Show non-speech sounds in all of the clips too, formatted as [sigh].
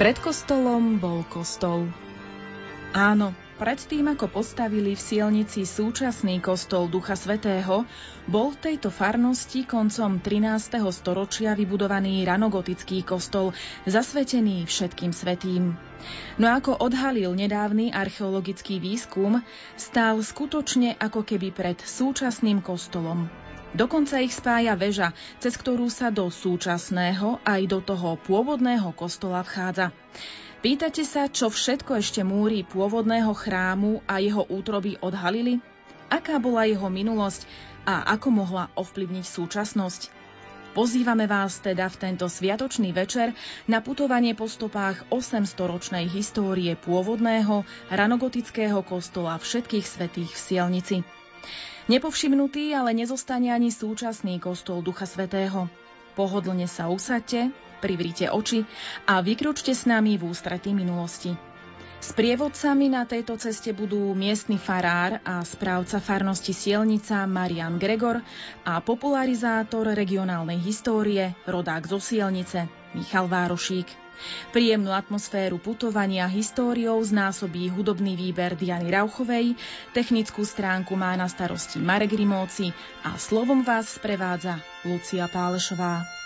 Pred kostolom bol kostol. Áno, predtým ako postavili v Sielnici súčasný kostol Ducha Svetého, bol v tejto farnosti koncom 13. storočia vybudovaný ranogotický kostol, zasvetený všetkým svetým. No ako odhalil nedávny archeologický výskum, stál skutočne ako keby pred súčasným kostolom. Dokonca ich spája väža, cez ktorú sa do súčasného aj do toho pôvodného kostola vchádza. Pýtate sa, čo všetko ešte múry pôvodného chrámu a jeho útroby odhalili? Aká bola jeho minulosť a ako mohla ovplyvniť súčasnosť? Pozývame vás teda v tento sviatočný večer na putovanie po stopách 800-ročnej histórie pôvodného ranogotického kostola všetkých svetých v Sielnici. Nepovšimnutý ale nezostane ani súčasný kostol Ducha Svetého. Pohodlne sa usadte, privrite oči a vykročte s nami v ústretí minulosti. S prievodcami na tejto ceste budú miestny farár a správca farnosti Sielnica Marian Gregor a popularizátor regionálnej histórie, rodák zo Sielnice, Michal Várošík. Príjemnú atmosféru putovania históriou znásobí hudobný výber Diany Rauchovej, technickú stránku má na starosti Marek Rimóci a slovom vás sprevádza Lucia Pálešová.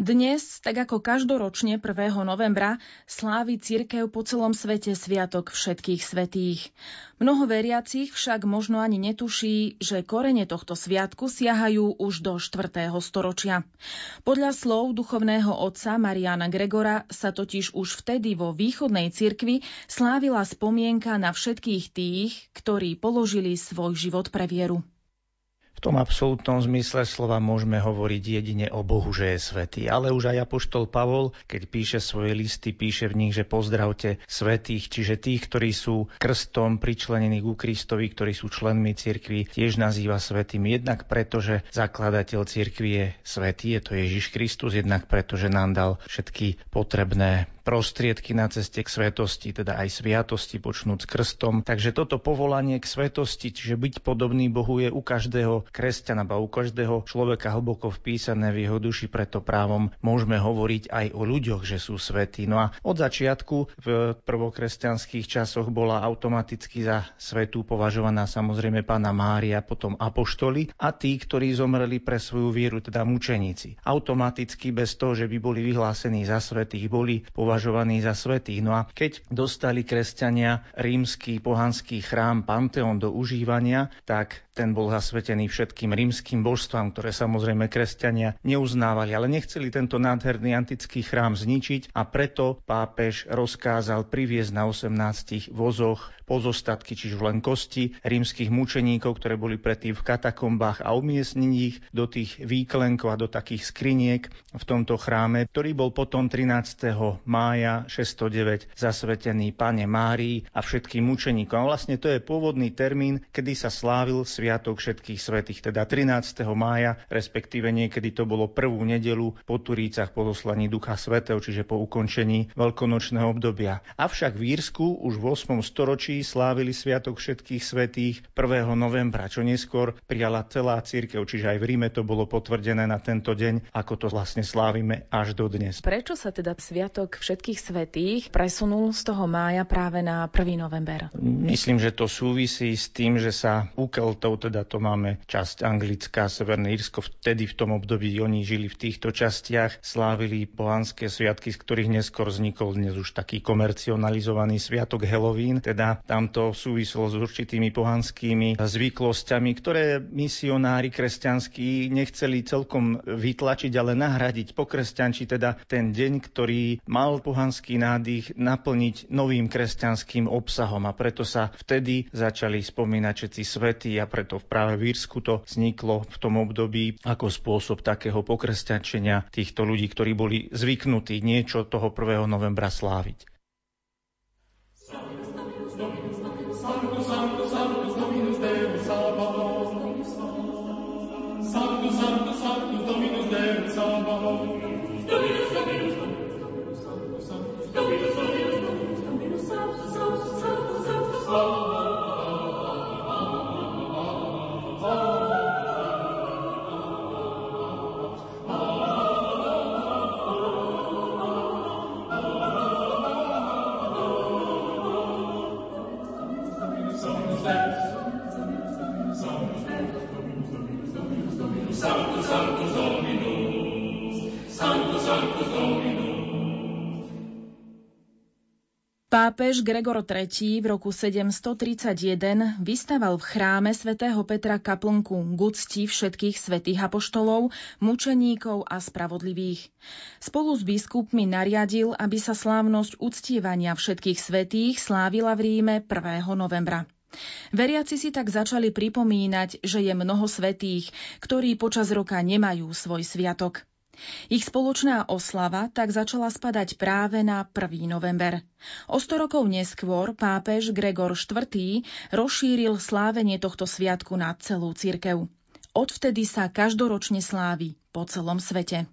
Dnes, tak ako každoročne 1. novembra, slávi cirkev po celom svete Sviatok všetkých svetých. Mnoho veriacich však možno ani netuší, že korene tohto sviatku siahajú už do 4. storočia. Podľa slov duchovného otca Mariana Gregora sa totiž už vtedy vo východnej cirkvi slávila spomienka na všetkých tých, ktorí položili svoj život pre vieru. V tom absolútnom zmysle slova môžeme hovoriť jedine o Bohu, že je svetý. Ale už aj Apoštol Pavol, keď píše svoje listy, píše v nich, že pozdravte svetých, čiže tých, ktorí sú krstom pričlenení ku Kristovi, ktorí sú členmi cirkvi, tiež nazýva svetým. Jednak preto, že zakladateľ cirkvi je svetý, je to Ježiš Kristus, jednak preto, že nám dal všetky potrebné prostriedky na ceste k svetosti, teda aj sviatosti počnúť krstom. Takže toto povolanie k svetosti, čiže byť podobný Bohu je u každého kresťana, ba u každého človeka hlboko vpísané v jeho duši, preto právom môžeme hovoriť aj o ľuďoch, že sú svetí. No a od začiatku v prvokresťanských časoch bola automaticky za svetú považovaná samozrejme pána Mária, potom apoštoli a tí, ktorí zomreli pre svoju vieru, teda mučeníci. Automaticky bez toho, že by boli vyhlásení za svetých, boli považovaní považovaní za svetých. No a keď dostali kresťania rímsky pohanský chrám Panteón do užívania, tak ten bol zasvetený všetkým rímským božstvám, ktoré samozrejme kresťania neuznávali, ale nechceli tento nádherný antický chrám zničiť a preto pápež rozkázal priviesť na 18 vozoch pozostatky, čiže len kosti rímskych mučeníkov, ktoré boli predtým v katakombách a umiestniť ich do tých výklenkov a do takých skriniek v tomto chráme, ktorý bol potom 13. mája 609 zasvetený Pane Márii a všetkým mučeníkom. A vlastne to je pôvodný termín, kedy sa slávil Sviatok všetkých svetých, teda 13. mája, respektíve niekedy to bolo prvú nedelu po Turícach po zoslaní Ducha Svetého, čiže po ukončení veľkonočného obdobia. Avšak v Írsku už v 8. storočí slávili Sviatok všetkých svetých 1. novembra, čo neskôr prijala celá církev, čiže aj v Ríme to bolo potvrdené na tento deň, ako to vlastne slávime až do dnes. Prečo sa teda Sviatok všetkých svetých presunul z toho mája práve na 1. november? Myslím, že to súvisí s tým, že sa u Keltov, teda to máme časť anglická, Severné Írsko, vtedy v tom období oni žili v týchto častiach, slávili pohanské sviatky, z ktorých neskôr vznikol dnes už taký komercionalizovaný sviatok Halloween, teda tamto súvislo s určitými pohanskými zvyklosťami, ktoré misionári kresťanskí nechceli celkom vytlačiť, ale nahradiť po kresťanči, teda ten deň, ktorý mal pohanský nádych naplniť novým kresťanským obsahom. A preto sa vtedy začali spomínať všetci svetí a preto práve v Írsku to vzniklo v tom období ako spôsob takého pokresťančenia týchto ľudí, ktorí boli zvyknutí niečo toho 1. novembra sláviť. Pápež Gregor III v roku 731 vystaval v chráme svätého Petra kaplnku k všetkých svätých apoštolov, mučeníkov a spravodlivých. Spolu s biskupmi nariadil, aby sa slávnosť uctievania všetkých svätých slávila v Ríme 1. novembra. Veriaci si tak začali pripomínať, že je mnoho svetých, ktorí počas roka nemajú svoj sviatok. Ich spoločná oslava tak začala spadať práve na 1. november. O 100 rokov neskôr pápež Gregor IV. rozšíril slávenie tohto sviatku na celú cirkev. Odvtedy sa každoročne slávi po celom svete.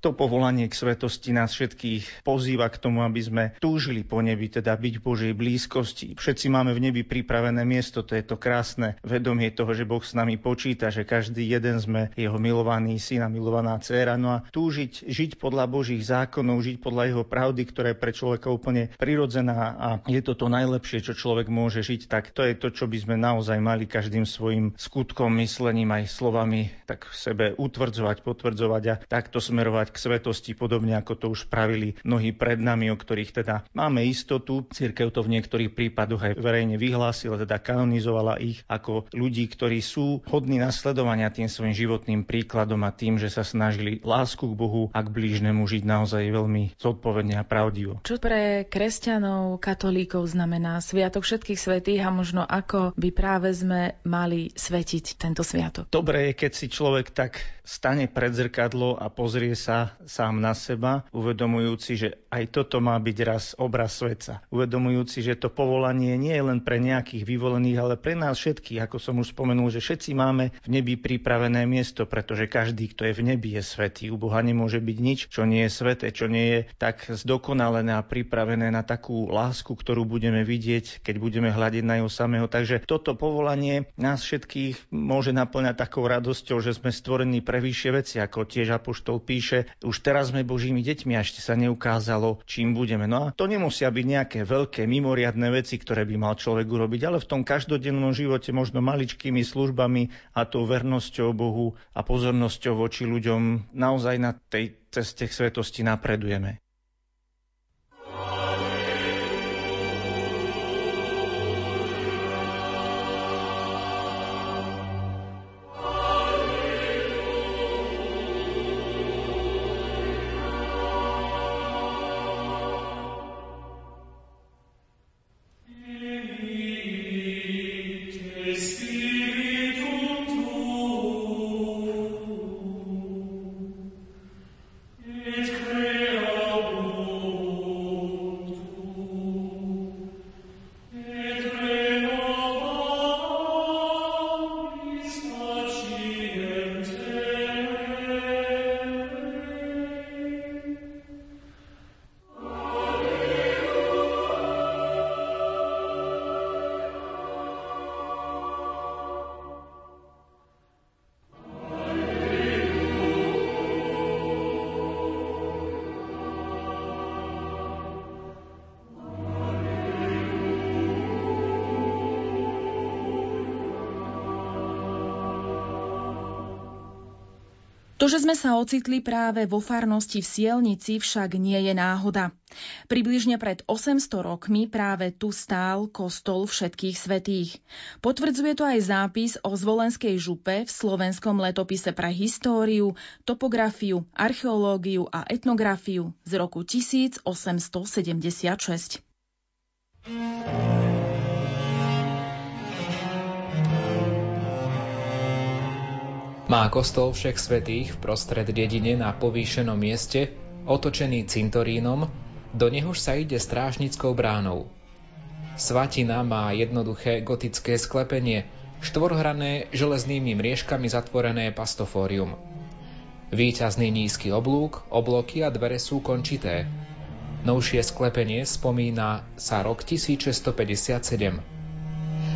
To povolanie k svetosti nás všetkých pozýva k tomu, aby sme túžili po nebi, teda byť v Božej blízkosti. Všetci máme v nebi pripravené miesto, to je to krásne vedomie toho, že Boh s nami počíta, že každý jeden sme jeho milovaný syn a milovaná dcéra. No a túžiť, žiť podľa Božích zákonov, žiť podľa jeho pravdy, ktorá je pre človeka úplne prirodzená a je to to najlepšie, čo človek môže žiť, tak to je to, čo by sme naozaj mali každým svojim skutkom, myslením aj slovami tak sebe utvrdzovať, potvrdzovať a takto smerovať k svetosti, podobne ako to už pravili mnohí pred nami, o ktorých teda máme istotu. Cirkev to v niektorých prípadoch aj verejne vyhlásila, teda kanonizovala ich ako ľudí, ktorí sú hodní nasledovania tým svojim životným príkladom a tým, že sa snažili lásku k Bohu a k blížnemu žiť naozaj veľmi zodpovedne a pravdivo. Čo pre kresťanov, katolíkov znamená Sviatok všetkých svetých a možno ako by práve sme mali svetiť tento sviatok? Dobre je, keď si človek tak stane pred zrkadlo a pozrie sa sám na seba, uvedomujúci, že aj toto má byť raz obraz sveta. Uvedomujúci, že to povolanie nie je len pre nejakých vyvolených, ale pre nás všetkých, ako som už spomenul, že všetci máme v nebi pripravené miesto, pretože každý, kto je v nebi, je svetý. U Boha nemôže byť nič, čo nie je sveté, čo nie je tak zdokonalené a pripravené na takú lásku, ktorú budeme vidieť, keď budeme hľadiť na jeho samého. Takže toto povolanie nás všetkých môže naplňať takou radosťou, že sme stvorení pre vyššie veci, ako tiež Apoštol píše, už teraz sme Božími deťmi a ešte sa neukázalo, čím budeme. No a to nemusia byť nejaké veľké mimoriadne veci, ktoré by mal človek urobiť, ale v tom každodennom živote možno maličkými službami a tou vernosťou Bohu a pozornosťou voči ľuďom naozaj na tej ceste k svetosti napredujeme. To, že sme sa ocitli práve vo farnosti v Sielnici, však nie je náhoda. Približne pred 800 rokmi práve tu stál kostol všetkých svetých. Potvrdzuje to aj zápis o zvolenskej župe v slovenskom letopise pre históriu, topografiu, archeológiu a etnografiu z roku 1876. Má kostol všech svetých v prostred dedine na povýšenom mieste, otočený cintorínom, do nehož sa ide strážnickou bránou. Svatina má jednoduché gotické sklepenie, štvorhrané železnými mriežkami zatvorené pastofórium. Výťazný nízky oblúk, obloky a dvere sú končité. Novšie sklepenie spomína sa rok 1657.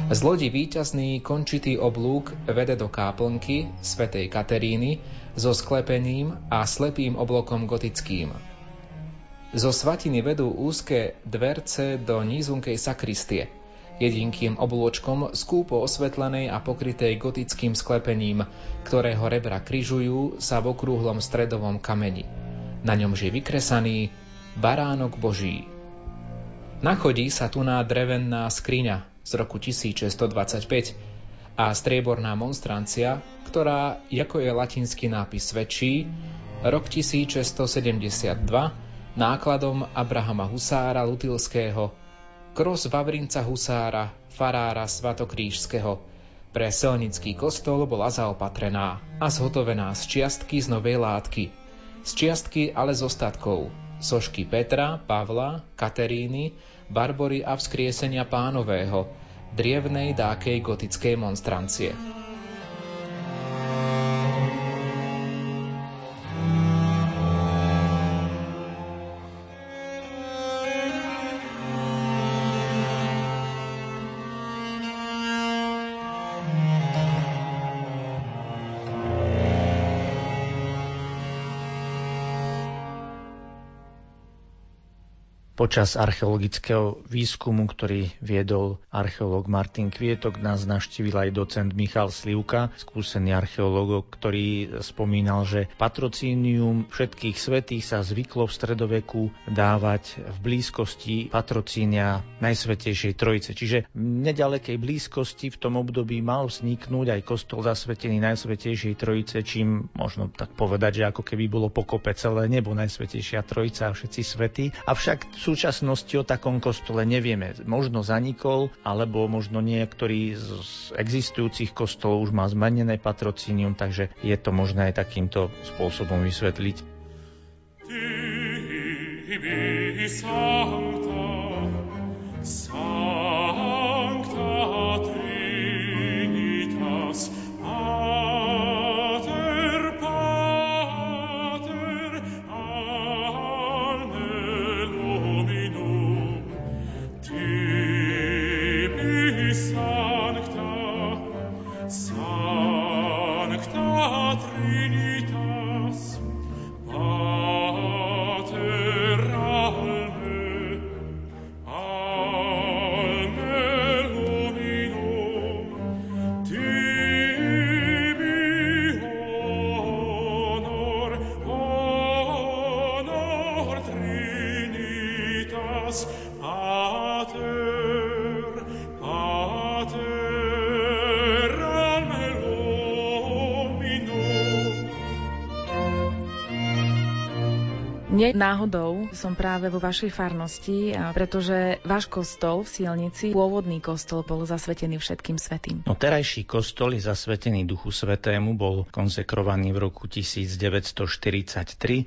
Z lodi víťazný končitý oblúk vede do káplnky svätej Kateríny so sklepeným a slepým oblokom gotickým. Zo svatiny vedú úzke dverce do nízunkej sakristie, jedinkým oblôčkom skúpo osvetlenej a pokrytej gotickým sklepením, ktorého rebra kryžujú sa v okrúhlom stredovom kameni. Na ňom je vykresaný Baránok Boží. Nachodí sa tu na drevená skriňa z roku 1625 a strieborná monstrancia, ktorá, ako je latinský nápis svedčí, rok 1672 nákladom Abrahama Husára Lutilského, kros Vavrinca Husára, farára Svatokrížského. Pre selnický kostol bola zaopatrená a zhotovená z čiastky z novej látky. Z čiastky ale z ostatkov. Sošky Petra, Pavla, Kateríny, Barbory a vzkriesenia pánového, drievnej dákej gotickej monstrancie. Počas archeologického výskumu, ktorý viedol archeológ Martin Kvietok, nás navštívil aj docent Michal Slivka, skúsený archeológ, ktorý spomínal, že patrocínium všetkých svetých sa zvyklo v stredoveku dávať v blízkosti patrocínia Najsvetejšej Trojice. Čiže v nedalekej blízkosti v tom období mal vzniknúť aj kostol zasvetený Najsvetejšej Trojice, čím možno tak povedať, že ako keby bolo pokope celé nebo Najsvetejšia Trojica a všetci svetí. Avšak sú súčasnosti o takom kostole nevieme. Možno zanikol, alebo možno niektorý z existujúcich kostolov už má zmenené patrocínium, takže je to možné aj takýmto spôsobom vysvetliť. Sancta, sancta Trinitas, Nie náhodou som práve vo vašej farnosti, pretože váš kostol v Sielnici, pôvodný kostol, bol zasvetený všetkým svetým. No terajší kostol je zasvetený Duchu Svetému, bol konsekrovaný v roku 1943,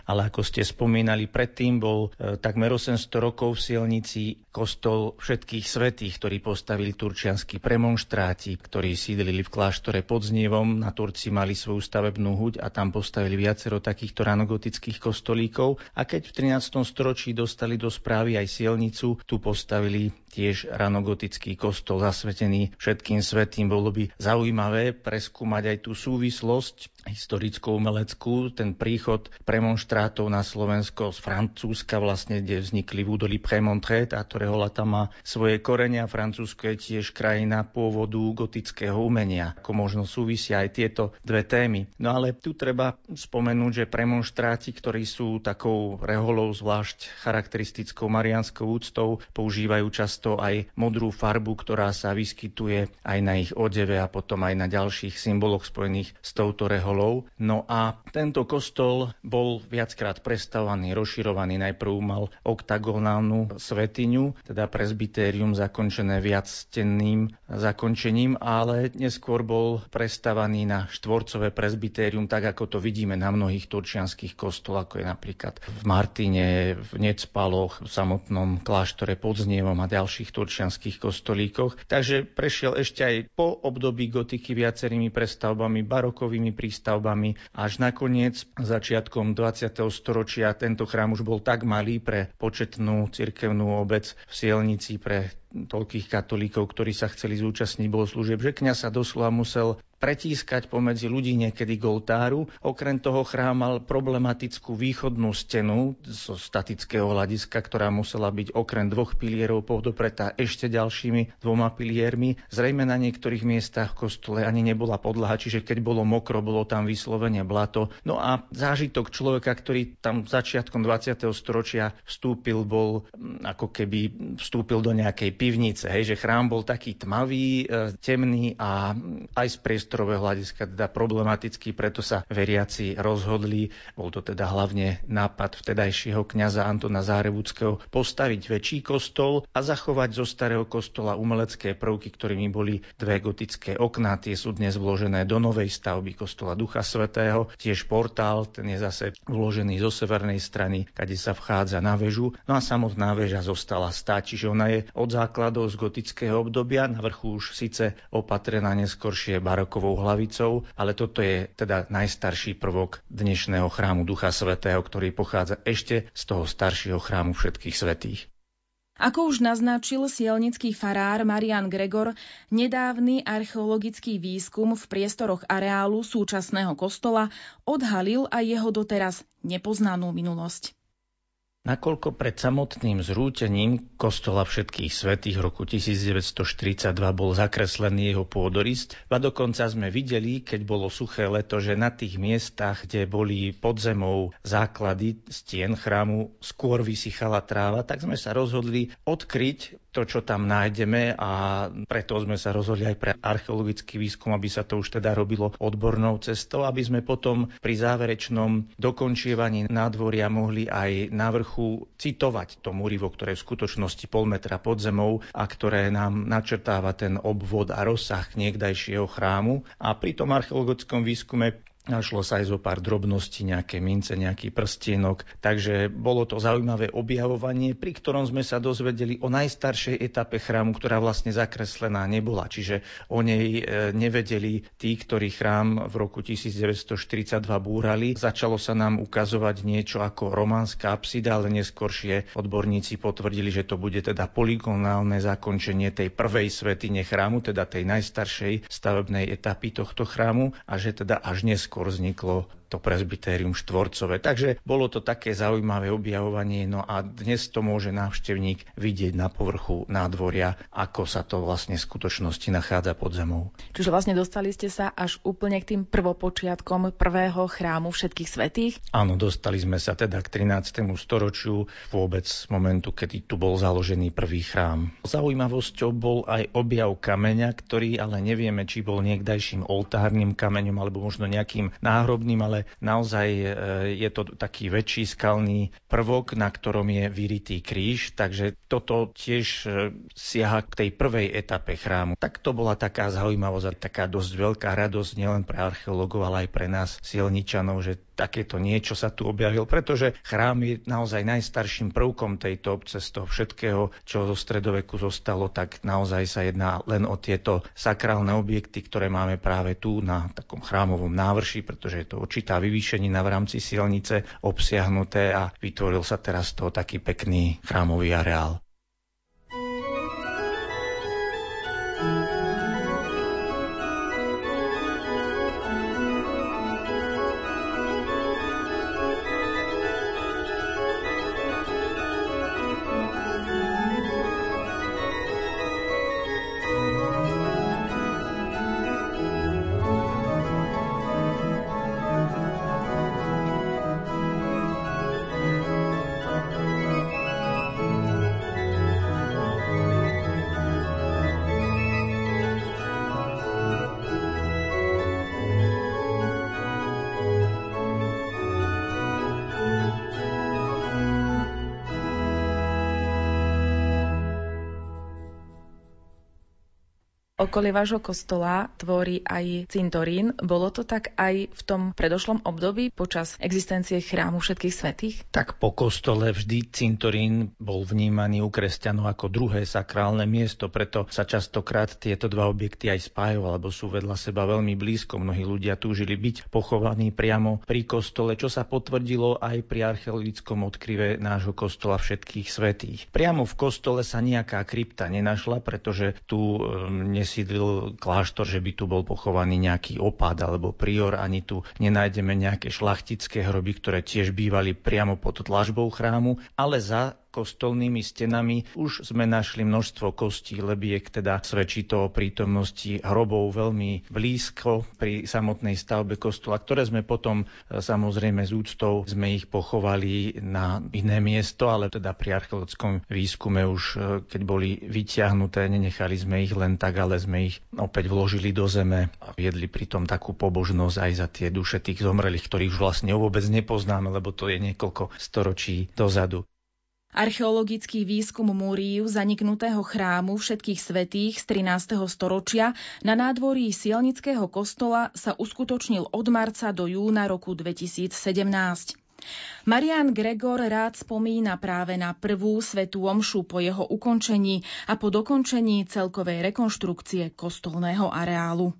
ale ako ste spomínali, predtým bol e, takmer 800 rokov v Sielnici kostol všetkých svetých, ktorí postavili turčianskí premonštráti, ktorí sídlili v kláštore pod Znievom. Na Turci mali svoju stavebnú huť a tam postavili viacero takýchto ranogotických kostolíkov. A keď v 13. storočí dostali do správy aj sielnicu, tu postavili tiež ranogotický kostol zasvetený všetkým svetým. Bolo by zaujímavé preskúmať aj tú súvislosť historickú umeleckú, ten príchod premonštrátov na Slovensko z Francúzska, vlastne, kde vznikli v údolí Premontré, táto rehoľa tam má svoje korenia. Francúzsko je tiež krajina pôvodu gotického umenia. Ako možno súvisia aj tieto dve témy. No ale tu treba spomenúť, že premonštráti, ktorí sú takou reholou zvlášť charakteristickou marianskou úctou, používajú často aj modrú farbu, ktorá sa vyskytuje aj na ich odeve a potom aj na ďalších symboloch spojených s touto reholou. No a tento kostol bol viackrát prestavovaný, rozširovaný. Najprv mal oktagonálnu svetiňu, teda presbytérium zakončené viacstenným zakončením, ale neskôr bol prestavaný na štvorcové presbytérium, tak ako to vidíme na mnohých turčianských kostoloch, ako je napríklad v Martine, v Necpaloch, v samotnom kláštore pod Znievom a ďalších turčianských kostolíkoch. Takže prešiel ešte aj po období gotiky viacerými prestavbami, barokovými prístavbami, stavbami. Až nakoniec, začiatkom 20. storočia, tento chrám už bol tak malý pre početnú cirkevnú obec v Sielnici, pre toľkých katolíkov, ktorí sa chceli zúčastniť bohoslúžieb, že kňaz sa doslova musel pretískať pomedzi ľudí niekedy k oltáru. Okrem toho chrám mal problematickú východnú stenu zo statického hľadiska, ktorá musela byť okrem dvoch pilierov podopretá ešte ďalšími dvoma piliermi. Zrejme na niektorých miestach kostole ani nebola podlaha, čiže keď bolo mokro, bolo tam vyslovene blato. No a zážitok človeka, ktorý tam začiatkom 20. storočia vstúpil, bol mm, ako keby vstúpil do nejakej pivnice, hej, že chrám bol taký tmavý, e, temný a aj z priestorového hľadiska teda problematický, preto sa veriaci rozhodli, bol to teda hlavne nápad vtedajšieho kňaza Antona Zárevuckého, postaviť väčší kostol a zachovať zo starého kostola umelecké prvky, ktorými boli dve gotické okná, tie sú dnes vložené do novej stavby kostola Ducha Svetého, tiež portál, ten je zase vložený zo severnej strany, kade sa vchádza na väžu, no a samotná väža zostala stáť, čiže ona je od základov z gotického obdobia, na vrchu už síce opatrená neskoršie barokovou hlavicou, ale toto je teda najstarší prvok dnešného chrámu Ducha Svetého, ktorý pochádza ešte z toho staršieho chrámu všetkých svetých. Ako už naznačil sielnický farár Marian Gregor, nedávny archeologický výskum v priestoroch areálu súčasného kostola odhalil aj jeho doteraz nepoznanú minulosť nakoľko pred samotným zrútením kostola všetkých svetých roku 1942 bol zakreslený jeho pôdorist, a dokonca sme videli, keď bolo suché leto, že na tých miestach, kde boli pod zemou základy stien chrámu, skôr vysychala tráva, tak sme sa rozhodli odkryť to, čo tam nájdeme a preto sme sa rozhodli aj pre archeologický výskum, aby sa to už teda robilo odbornou cestou, aby sme potom pri záverečnom dokončievaní nádvoria mohli aj na vrchu citovať to múrivo, ktoré v skutočnosti pol metra pod zemou a ktoré nám načrtáva ten obvod a rozsah niekdajšieho chrámu. A pri tom archeologickom výskume Našlo sa aj zo pár drobností, nejaké mince, nejaký prstienok. Takže bolo to zaujímavé objavovanie, pri ktorom sme sa dozvedeli o najstaršej etape chrámu, ktorá vlastne zakreslená nebola. Čiže o nej e, nevedeli tí, ktorí chrám v roku 1942 búrali. Začalo sa nám ukazovať niečo ako románska apsida, ale neskôršie odborníci potvrdili, že to bude teda poligonálne zakončenie tej prvej svetine chrámu, teda tej najstaršej stavebnej etapy tohto chrámu a že teda až neskôr neskôr vzniklo to presbytérium štvorcové. Takže bolo to také zaujímavé objavovanie, no a dnes to môže návštevník vidieť na povrchu nádvoria, ako sa to vlastne v skutočnosti nachádza pod zemou. Čiže vlastne dostali ste sa až úplne k tým prvopočiatkom prvého chrámu všetkých svetých? Áno, dostali sme sa teda k 13. storočiu, vôbec momentu, kedy tu bol založený prvý chrám. Zaujímavosťou bol aj objav kameňa, ktorý ale nevieme, či bol niekdajším oltárnym kameňom alebo možno nejakým náhrobným, ale ale naozaj e, je to taký väčší skalný prvok, na ktorom je vyritý kríž, takže toto tiež e, siaha k tej prvej etape chrámu. Tak to bola taká zaujímavosť a taká dosť veľká radosť nielen pre archeológov, ale aj pre nás silničanov, že takéto niečo sa tu objavil, pretože chrám je naozaj najstarším prvkom tejto obce z toho všetkého, čo zo stredoveku zostalo, tak naozaj sa jedná len o tieto sakrálne objekty, ktoré máme práve tu na takom chrámovom návrši, pretože je to určitá vyvýšenina v rámci silnice obsiahnuté a vytvoril sa teraz to taký pekný chrámový areál. Okolie vášho kostola tvorí aj cintorín. Bolo to tak aj v tom predošlom období počas existencie chrámu všetkých svetých? Tak po kostole vždy cintorín bol vnímaný u kresťanov ako druhé sakrálne miesto, preto sa častokrát tieto dva objekty aj spájajú, alebo sú vedľa seba veľmi blízko. Mnohí ľudia túžili byť pochovaní priamo pri kostole, čo sa potvrdilo aj pri archeologickom odkryve nášho kostola všetkých svetých. Priamo v kostole sa nejaká krypta nenašla, pretože tu um, nesídlil kláštor, že by tu bol pochovaný nejaký opad alebo prior, ani tu nenájdeme nejaké šlachtické hroby, ktoré tiež bývali priamo pod tlažbou chrámu, ale za kostolnými stenami už sme našli množstvo kostí lebiek, teda svedčí to o prítomnosti hrobov veľmi blízko pri samotnej stavbe kostola, ktoré sme potom e, samozrejme z úctou sme ich pochovali na iné miesto, ale teda pri archeologickom výskume už e, keď boli vyťahnuté, nenechali sme ich len tak, ale sme ich opäť vložili do zeme a viedli pritom takú pobožnosť aj za tie duše tých zomrelých, ktorých už vlastne vôbec nepoznáme, lebo to je niekoľko storočí dozadu. Archeologický výskum múriu zaniknutého chrámu všetkých svetých z 13. storočia na nádvorí Sielnického kostola sa uskutočnil od marca do júna roku 2017. Marian Gregor rád spomína práve na prvú svetú omšu po jeho ukončení a po dokončení celkovej rekonštrukcie kostolného areálu.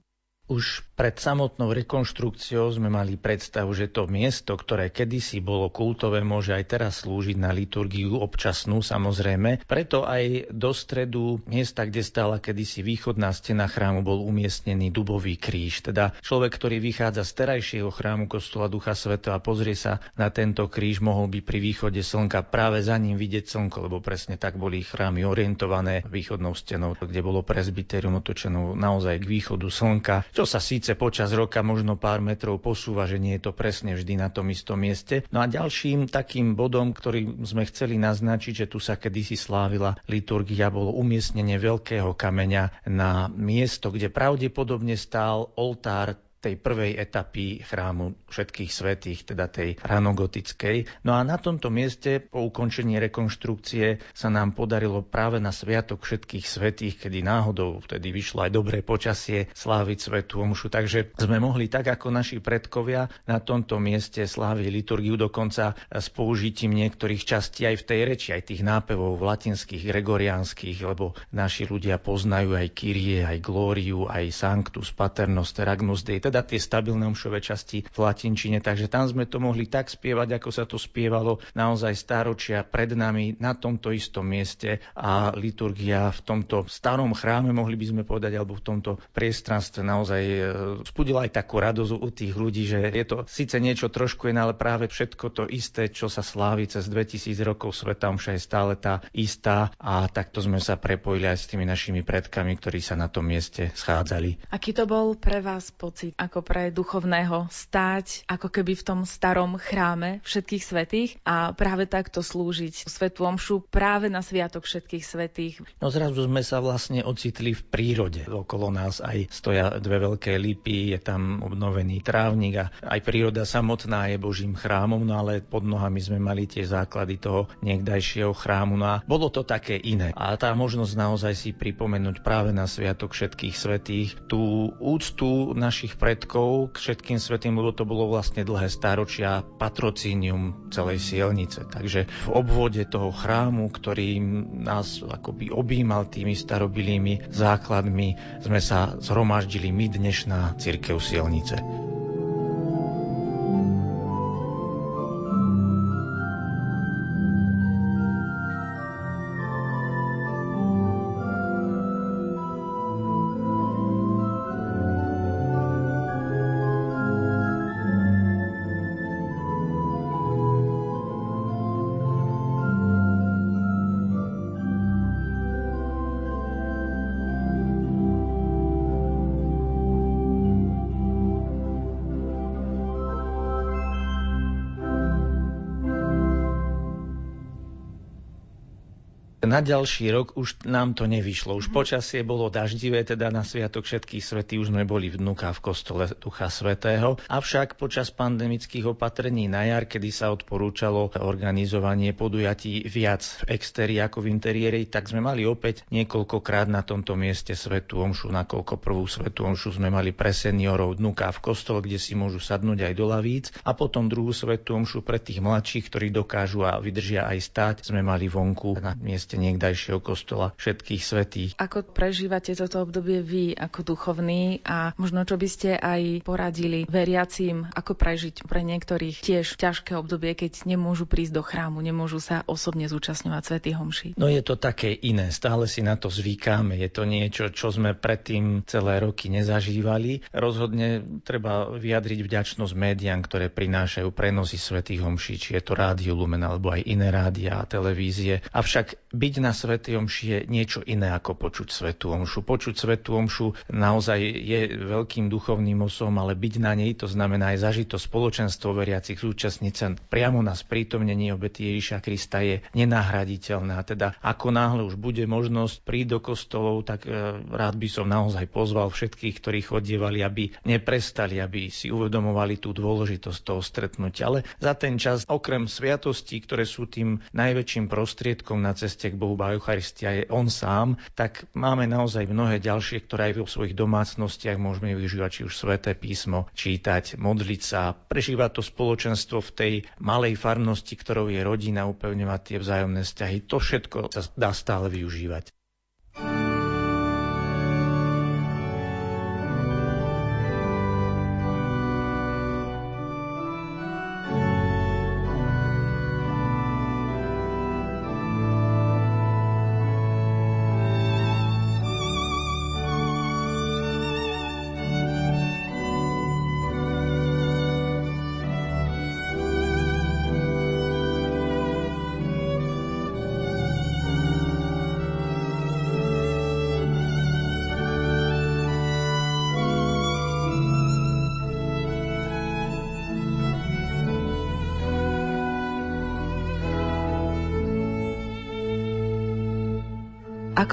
Už pred samotnou rekonštrukciou sme mali predstavu, že to miesto, ktoré kedysi bolo kultové, môže aj teraz slúžiť na liturgiu občasnú samozrejme. Preto aj do stredu miesta, kde stála kedysi východná stena chrámu, bol umiestnený dubový kríž. Teda človek, ktorý vychádza z terajšieho chrámu kostola Ducha Sveto a pozrie sa na tento kríž, mohol by pri východe slnka práve za ním vidieť slnko, lebo presne tak boli chrámy orientované východnou stenou, kde bolo presbyterium otočenou naozaj k východu slnka čo sa síce počas roka možno pár metrov posúva, že nie je to presne vždy na tom istom mieste. No a ďalším takým bodom, ktorý sme chceli naznačiť, že tu sa kedysi slávila liturgia, bolo umiestnenie veľkého kameňa na miesto, kde pravdepodobne stál oltár tej prvej etapy chrámu všetkých svetých, teda tej ranogotickej. No a na tomto mieste po ukončení rekonštrukcie sa nám podarilo práve na Sviatok všetkých svetých, kedy náhodou vtedy vyšlo aj dobré počasie, sláviť svetú omšu. Takže sme mohli tak ako naši predkovia na tomto mieste sláviť liturgiu dokonca s použitím niektorých častí aj v tej reči, aj tých nápevov v latinských, gregoriánskych, lebo naši ľudia poznajú aj Kyrie, aj Glóriu, aj Sanctus, Paternos, Teragnus Dei, teda tie stabilné omšové časti v latinčine, takže tam sme to mohli tak spievať, ako sa to spievalo naozaj stáročia pred nami na tomto istom mieste a liturgia v tomto starom chráme, mohli by sme povedať, alebo v tomto priestranstve naozaj e, spudila aj takú radosť u tých ľudí, že je to síce niečo trošku iné, ale práve všetko to isté, čo sa slávi cez 2000 rokov sveta, omša je stále tá istá a takto sme sa prepojili aj s tými našimi predkami, ktorí sa na tom mieste schádzali. Aký to bol pre vás pocit? Ako pre duchovného stáť ako keby v tom starom chráme všetkých svetých a práve takto slúžiť svetu omšu práve na sviatok všetkých svetých. No zrazu sme sa vlastne ocitli v prírode. Okolo nás aj stoja dve veľké lipy, je tam obnovený trávnik a aj príroda samotná je Božím chrámom, no ale pod nohami sme mali tie základy toho niekdajšieho chrámu. No a bolo to také iné. A tá možnosť naozaj si pripomenúť práve na sviatok všetkých svetých tú úctu našich predkov k všetkým svetým, lebo to bolo vlastne dlhé stáročia patrocínium celej sielnice. Takže v obvode toho chrámu, ktorý nás akoby objímal tými starobilými základmi, sme sa zhromaždili my dnešná církev sielnice. Na ďalší rok už nám to nevyšlo. Už mm. počasie bolo daždivé, teda na Sviatok všetkých svetí už sme boli vnúka v kostole Ducha Svetého. Avšak počas pandemických opatrení na jar, kedy sa odporúčalo organizovanie podujatí viac v extérii ako v interiéri, tak sme mali opäť niekoľkokrát na tomto mieste Svetú Omšu, nakoľko prvú Svetú Omšu sme mali pre seniorov vnúka v kostole, kde si môžu sadnúť aj do lavíc a potom druhú Svetú Omšu pre tých mladších, ktorí dokážu a vydržia aj stáť, sme mali vonku na mieste niekdajšieho kostola všetkých svetých. Ako prežívate toto obdobie vy ako duchovný a možno čo by ste aj poradili veriacím, ako prežiť pre niektorých tiež ťažké obdobie, keď nemôžu prísť do chrámu, nemôžu sa osobne zúčastňovať Svetý Homši? No je to také iné, stále si na to zvykáme, je to niečo, čo sme predtým celé roky nezažívali. Rozhodne treba vyjadriť vďačnosť médiám, ktoré prinášajú prenosy Svetých Homší, či je to Rádio Lumen alebo aj iné rádia a televízie. Avšak byť na Svetej Omši je niečo iné ako počuť Svetú Omšu. Počuť Svetú Omšu naozaj je veľkým duchovným osom, ale byť na nej to znamená aj zažiť to spoločenstvo veriacich súčasníc priamo na sprítomnení obety Ježiša Krista je nenahraditeľné. A teda ako náhle už bude možnosť prísť do kostolov, tak e, rád by som naozaj pozval všetkých, ktorí chodievali, aby neprestali, aby si uvedomovali tú dôležitosť toho stretnutia. Ale za ten čas, okrem sviatostí, ktoré sú tým najväčším prostriedkom na ceste k Bohu, a Eucharistia je On sám, tak máme naozaj mnohé ďalšie, ktoré aj vo svojich domácnostiach môžeme využívať, či už sväté písmo, čítať, modliť sa, prežívať to spoločenstvo v tej malej farnosti, ktorou je rodina, upevňovať tie vzájomné vzťahy. To všetko sa dá stále využívať.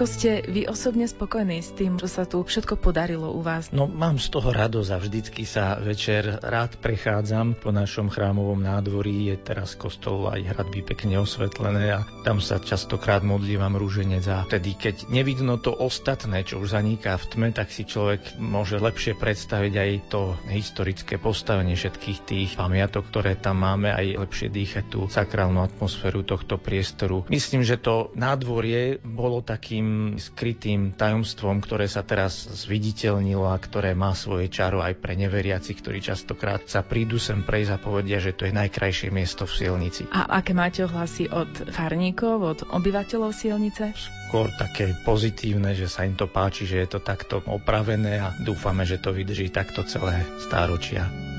Ako ste vy osobne spokojní s tým, čo sa tu všetko podarilo u vás? No mám z toho radosť a vždycky sa večer rád prechádzam po našom chrámovom nádvorí. Je teraz kostol aj hradby pekne osvetlené a tam sa častokrát modlívam rúženec a vtedy, keď nevidno to ostatné, čo už zaniká v tme, tak si človek môže lepšie predstaviť aj to historické postavenie všetkých tých pamiatok, ktoré tam máme, aj lepšie dýchať tú sakrálnu atmosféru tohto priestoru. Myslím, že to nádvorie bolo takým tým skrytým tajomstvom, ktoré sa teraz zviditeľnilo a ktoré má svoje čaro aj pre neveriaci, ktorí častokrát sa prídu sem prejsť a povedia, že to je najkrajšie miesto v Sielnici. A aké máte ohlasy od farníkov, od obyvateľov Sielnice? Skôr také pozitívne, že sa im to páči, že je to takto opravené a dúfame, že to vydrží takto celé stáročia.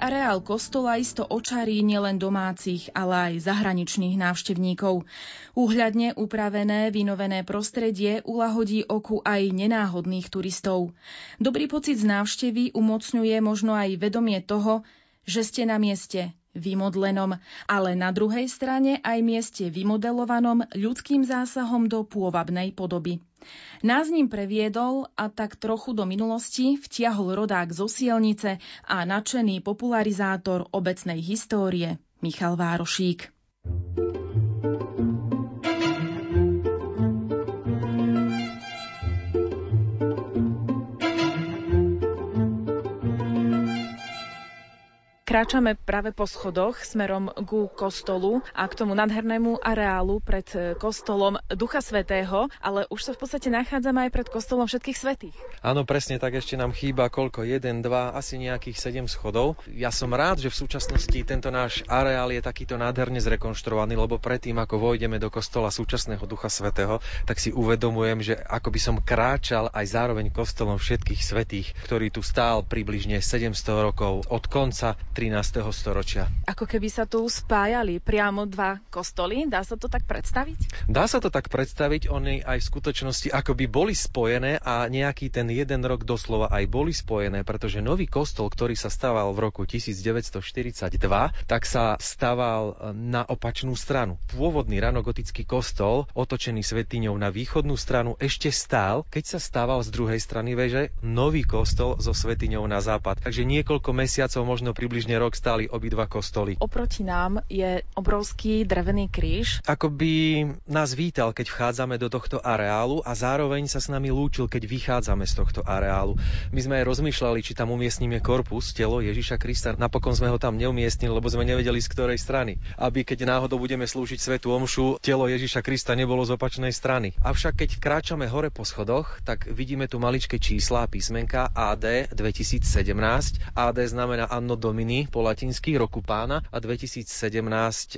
Areál kostola isto očarí nielen domácich, ale aj zahraničných návštevníkov. Úhľadne upravené, vynovené prostredie ulahodí oku aj nenáhodných turistov. Dobrý pocit z návštevy umocňuje možno aj vedomie toho, že ste na mieste, vymodlenom, ale na druhej strane aj mieste vymodelovanom ľudským zásahom do pôvabnej podoby. Nás ním previedol a tak trochu do minulosti vtiahol rodák zo Sielnice a nadšený popularizátor obecnej histórie Michal Várošík. Kráčame práve po schodoch smerom ku kostolu a k tomu nadhernému areálu pred e, kostolom Ducha Svetého, ale už sa v podstate nachádzame aj pred kostolom všetkých svetých. Áno, presne tak, ešte nám chýba koľko? 1, 2, asi nejakých 7 schodov. Ja som rád, že v súčasnosti tento náš areál je takýto nádherne zrekonštruovaný, lebo predtým, ako vojdeme do kostola súčasného Ducha Svetého, tak si uvedomujem, že ako by som kráčal aj zároveň kostolom všetkých svetých, ktorý tu stál približne 700 rokov od konca 13. storočia. Ako keby sa tu spájali priamo dva kostoly, dá sa to tak predstaviť? Dá sa to tak predstaviť, oni aj v skutočnosti akoby boli spojené a nejaký ten jeden rok doslova aj boli spojené, pretože nový kostol, ktorý sa staval v roku 1942, tak sa staval na opačnú stranu. Pôvodný ranogotický kostol, otočený svetiňou na východnú stranu, ešte stál, keď sa stával z druhej strany veže nový kostol so svetiňou na západ. Takže niekoľko mesiacov, možno približne rok stáli obidva kostoly. Oproti nám je obrovský drevený kríž. Ako by nás vítal, keď vchádzame do tohto areálu a zároveň sa s nami lúčil, keď vychádzame z tohto areálu. My sme aj rozmýšľali, či tam umiestnime korpus, telo Ježiša Krista. Napokon sme ho tam neumiestnili, lebo sme nevedeli z ktorej strany. Aby keď náhodou budeme slúžiť svetu omšu, telo Ježiša Krista nebolo z opačnej strany. Avšak keď kráčame hore po schodoch, tak vidíme tu maličké čísla a písmenka AD 2017. AD znamená Anno Domini po latinsky roku pána a 2017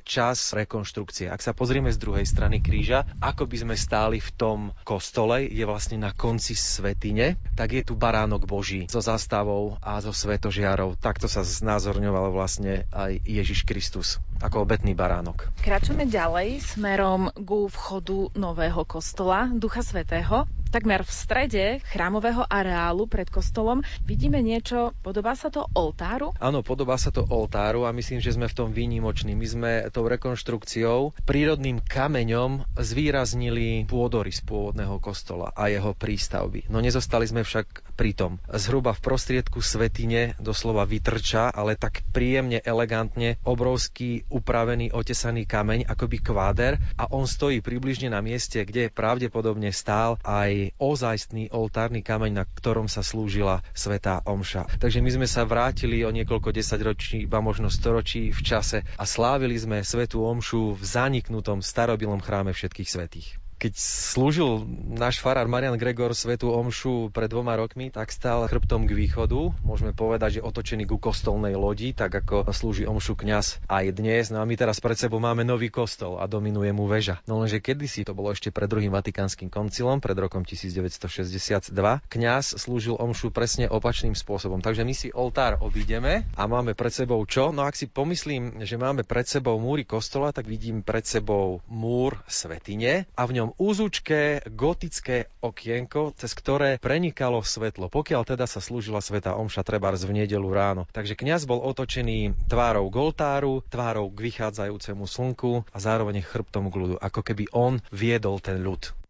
čas rekonštrukcie. Ak sa pozrieme z druhej strany kríža, ako by sme stáli v tom kostole, je vlastne na konci svetine, tak je tu baránok Boží so zastavou a so svetožiarou. Takto sa znázorňoval vlastne aj Ježiš Kristus ako obetný baránok. Kračujeme ďalej smerom ku vchodu nového kostola Ducha Svetého. Takmer v strede chrámového areálu pred kostolom vidíme niečo, podobá sa to oltáru? Áno, podobá sa to oltáru a myslím, že sme v tom výnimoční. My sme tou rekonštrukciou prírodným kameňom zvýraznili pôdory z pôvodného kostola a jeho prístavby. No nezostali sme však pri tom. Zhruba v prostriedku svetine doslova vytrča, ale tak príjemne, elegantne, obrovský upravený otesaný kameň, akoby kváder a on stojí približne na mieste, kde pravdepodobne stál aj ozajstný oltárny kameň, na ktorom sa slúžila svetá omša. Takže my sme sa vrátili o niekoľko desaťročí, iba možno storočí v čase a slávili sme svetú omšu v zaniknutom starobilom chráme všetkých svetých. Keď slúžil náš farár Marian Gregor Svetu Omšu pred dvoma rokmi, tak stál chrbtom k východu. Môžeme povedať, že otočený ku kostolnej lodi, tak ako slúži Omšu kňaz aj dnes. No a my teraz pred sebou máme nový kostol a dominuje mu väža. No lenže kedysi, to bolo ešte pred druhým vatikánskym koncilom, pred rokom 1962, kňaz slúžil Omšu presne opačným spôsobom. Takže my si oltár obídeme a máme pred sebou čo? No ak si pomyslím, že máme pred sebou múry kostola, tak vidím pred sebou múr svetine a v ňom úzučké gotické okienko, cez ktoré prenikalo svetlo, pokiaľ teda sa slúžila sveta omša trebárs v nedelu ráno. Takže kňaz bol otočený tvárou k oltáru, tvárou k vychádzajúcemu slnku a zároveň chrbtom k ľudu, ako keby on viedol ten ľud.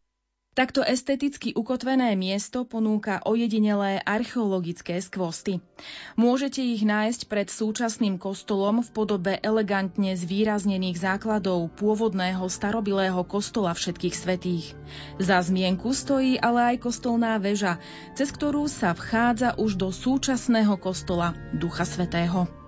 Takto esteticky ukotvené miesto ponúka ojedinelé archeologické skvosty. Môžete ich nájsť pred súčasným kostolom v podobe elegantne zvýraznených základov pôvodného starobilého kostola všetkých svetých. Za zmienku stojí ale aj kostolná väža, cez ktorú sa vchádza už do súčasného kostola Ducha Svetého.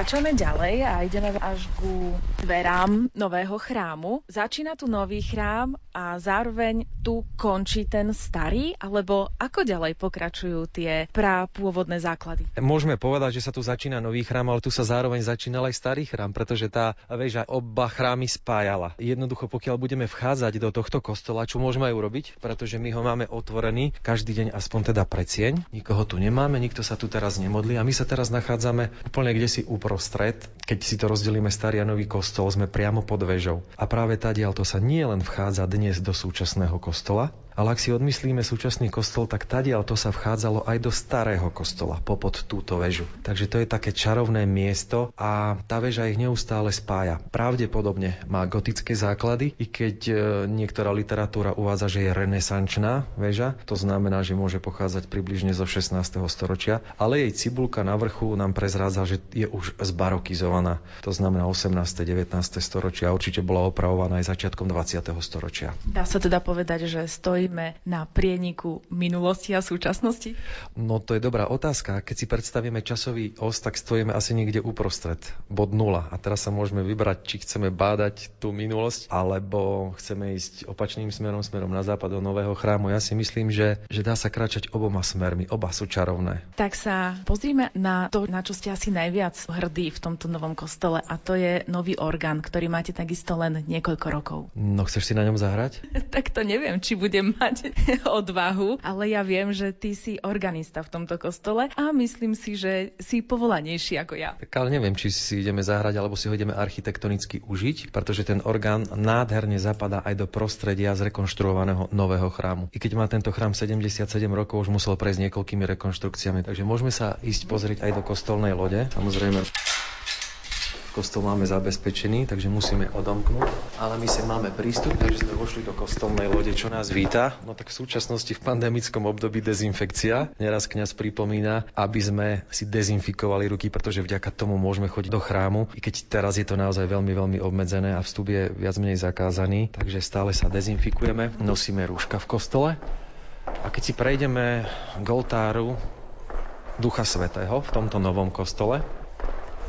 Kračujeme ďalej a ideme až ku dverám nového chrámu. Začína tu nový chrám a zároveň tu končí ten starý, alebo ako ďalej pokračujú tie pôvodné základy? Môžeme povedať, že sa tu začína nový chrám, ale tu sa zároveň začínal aj starý chrám, pretože tá väža oba chrámy spájala. Jednoducho, pokiaľ budeme vchádzať do tohto kostola, čo môžeme aj urobiť, pretože my ho máme otvorený každý deň aspoň teda precieň. Nikoho tu nemáme, nikto sa tu teraz nemodlí a my sa teraz nachádzame úplne kde si úplne uprostred, keď si to rozdelíme starý a nový kostol, sme priamo pod vežou. A práve tadiaľ to sa nie len vchádza dnes do súčasného kostola, ale ak si odmyslíme súčasný kostol, tak tadiaľ to sa vchádzalo aj do starého kostola, popod túto väžu. Takže to je také čarovné miesto a tá väža ich neustále spája. Pravdepodobne má gotické základy, i keď e, niektorá literatúra uvádza, že je renesančná väža, to znamená, že môže pochádzať približne zo 16. storočia, ale jej cibulka na vrchu nám prezrádza, že je už zbarokizovaná. To znamená 18. 19. storočia a určite bola opravovaná aj začiatkom 20. storočia. Dá sa teda povedať, že stojí stojíme na prieniku minulosti a súčasnosti? No to je dobrá otázka. Keď si predstavíme časový os, tak stojíme asi niekde uprostred, bod nula. A teraz sa môžeme vybrať, či chceme bádať tú minulosť, alebo chceme ísť opačným smerom, smerom na západ do nového chrámu. Ja si myslím, že, že dá sa kráčať oboma smermi. Oba sú čarovné. Tak sa pozrime na to, na čo ste asi najviac hrdí v tomto novom kostole a to je nový orgán, ktorý máte takisto len niekoľko rokov. No chceš si na ňom zahrať? [laughs] tak to neviem, či budem mať [laughs] odvahu, ale ja viem, že ty si organista v tomto kostole a myslím si, že si povolanejší ako ja. Tak ale neviem, či si ideme zahrať, alebo si ho ideme architektonicky užiť, pretože ten orgán nádherne zapadá aj do prostredia zrekonštruovaného nového chrámu. I keď má tento chrám 77 rokov, už musel prejsť niekoľkými rekonštrukciami, takže môžeme sa ísť pozrieť aj do kostolnej lode. Samozrejme, Kostol máme zabezpečený, takže musíme odomknúť. Ale my sem máme prístup, takže sme vošli do kostolnej lode, čo nás víta. No tak v súčasnosti v pandemickom období dezinfekcia. Neraz kňaz pripomína, aby sme si dezinfikovali ruky, pretože vďaka tomu môžeme chodiť do chrámu. I keď teraz je to naozaj veľmi, veľmi obmedzené a vstup je viac menej zakázaný, takže stále sa dezinfikujeme, nosíme rúška v kostole. A keď si prejdeme k oltáru Ducha Svetého v tomto novom kostole,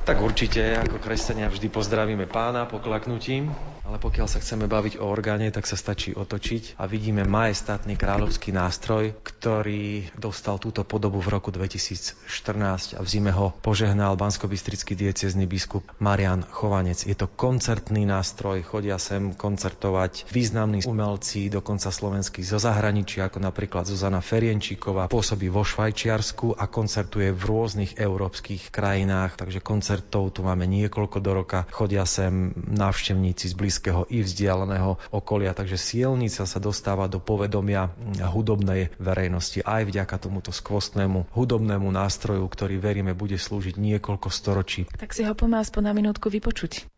tak určite, ako kresťania vždy pozdravíme pána poklaknutím, ale pokiaľ sa chceme baviť o orgáne, tak sa stačí otočiť a vidíme majestátny kráľovský nástroj, ktorý dostal túto podobu v roku 2014 a v zime ho požehnal bansko-bystrický diecezný biskup Marian Chovanec. Je to koncertný nástroj, chodia sem koncertovať významní umelci, dokonca slovenskí zo zahraničia, ako napríklad Zuzana Ferienčíková, pôsobí vo Švajčiarsku a koncertuje v rôznych európskych krajinách, takže koncert koncertov, tu máme niekoľko do roka, chodia sem návštevníci z blízkeho i vzdialeného okolia, takže Sielnica sa dostáva do povedomia hudobnej verejnosti aj vďaka tomuto skvostnému hudobnému nástroju, ktorý veríme bude slúžiť niekoľko storočí. Tak si ho poďme aspoň na minútku vypočuť.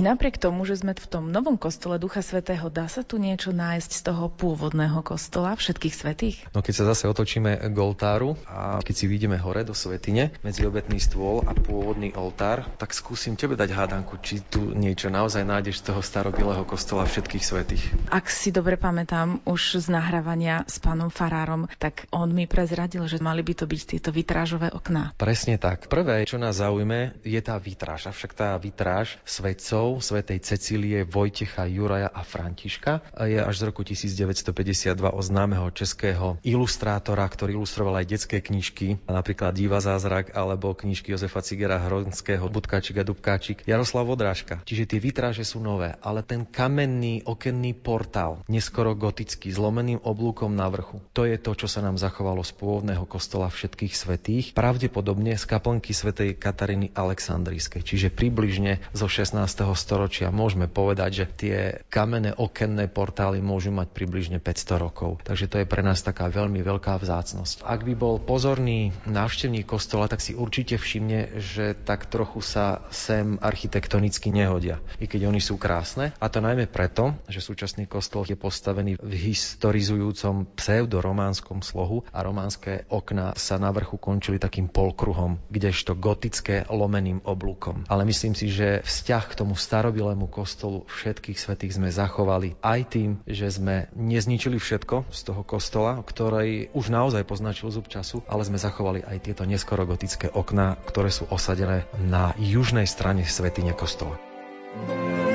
I napriek tomu, že sme v tom novom kostole Ducha Svetého, dá sa tu niečo nájsť z toho pôvodného kostola všetkých svetých? No keď sa zase otočíme k oltáru a keď si vidíme hore do svetine, medzi obetný stôl a pôvodný oltár, tak skúsim tebe dať hádanku, či tu niečo naozaj nájdeš z toho starobilého kostola všetkých svetých. Ak si dobre pamätám už z nahrávania s pánom Farárom, tak on mi prezradil, že mali by to byť tieto vitrážové okná. Presne tak. Prvé, čo nás zaujme, je tá vitráž. Avšak tá vitráž svetcov bratov svätej Cecílie, Vojtecha, Juraja a Františka. Je až z roku 1952 od známeho českého ilustrátora, ktorý ilustroval aj detské knižky, napríklad Diva zázrak alebo knižky Jozefa Cigera Hronského, Budkáčik a Dubkáčik, Jaroslav Vodrážka. Čiže tie vitráže sú nové, ale ten kamenný okenný portál, neskoro gotický, zlomeným oblúkom na vrchu, to je to, čo sa nám zachovalo z pôvodného kostola všetkých svetých, pravdepodobne z kaplnky svätej Kataríny Aleksandrijskej, čiže približne zo 16 storočia môžeme povedať, že tie kamenné okenné portály môžu mať približne 500 rokov. Takže to je pre nás taká veľmi veľká vzácnosť. Ak by bol pozorný návštevník kostola, tak si určite všimne, že tak trochu sa sem architektonicky nehodia, i keď oni sú krásne. A to najmä preto, že súčasný kostol je postavený v historizujúcom pseudorománskom slohu a románske okná sa na vrchu končili takým polkruhom, kdežto gotické lomeným oblúkom. Ale myslím si, že vzťah k tomu starobilému kostolu všetkých svetých sme zachovali aj tým, že sme nezničili všetko z toho kostola, ktorý už naozaj poznačil zub času, ale sme zachovali aj tieto neskoro gotické okná, ktoré sú osadené na južnej strane svetine kostola. thank you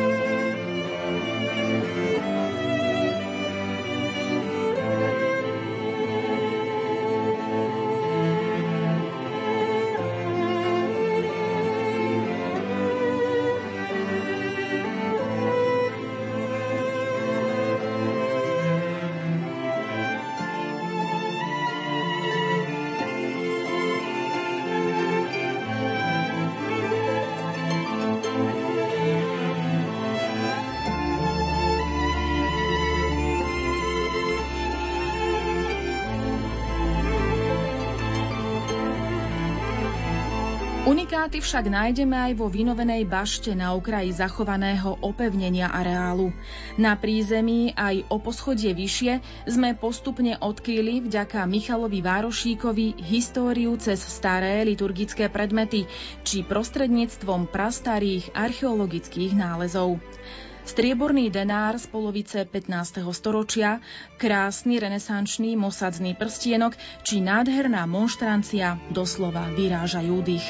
Unikáty však nájdeme aj vo vynovenej bašte na okraji zachovaného opevnenia areálu. Na prízemí aj o poschodie vyššie sme postupne odkryli vďaka Michalovi Várošíkovi históriu cez staré liturgické predmety či prostredníctvom prastarých archeologických nálezov. Strieborný denár z polovice 15. storočia, krásny renesančný mosadzný prstienok či nádherná monštrancia doslova vyrážajú dých.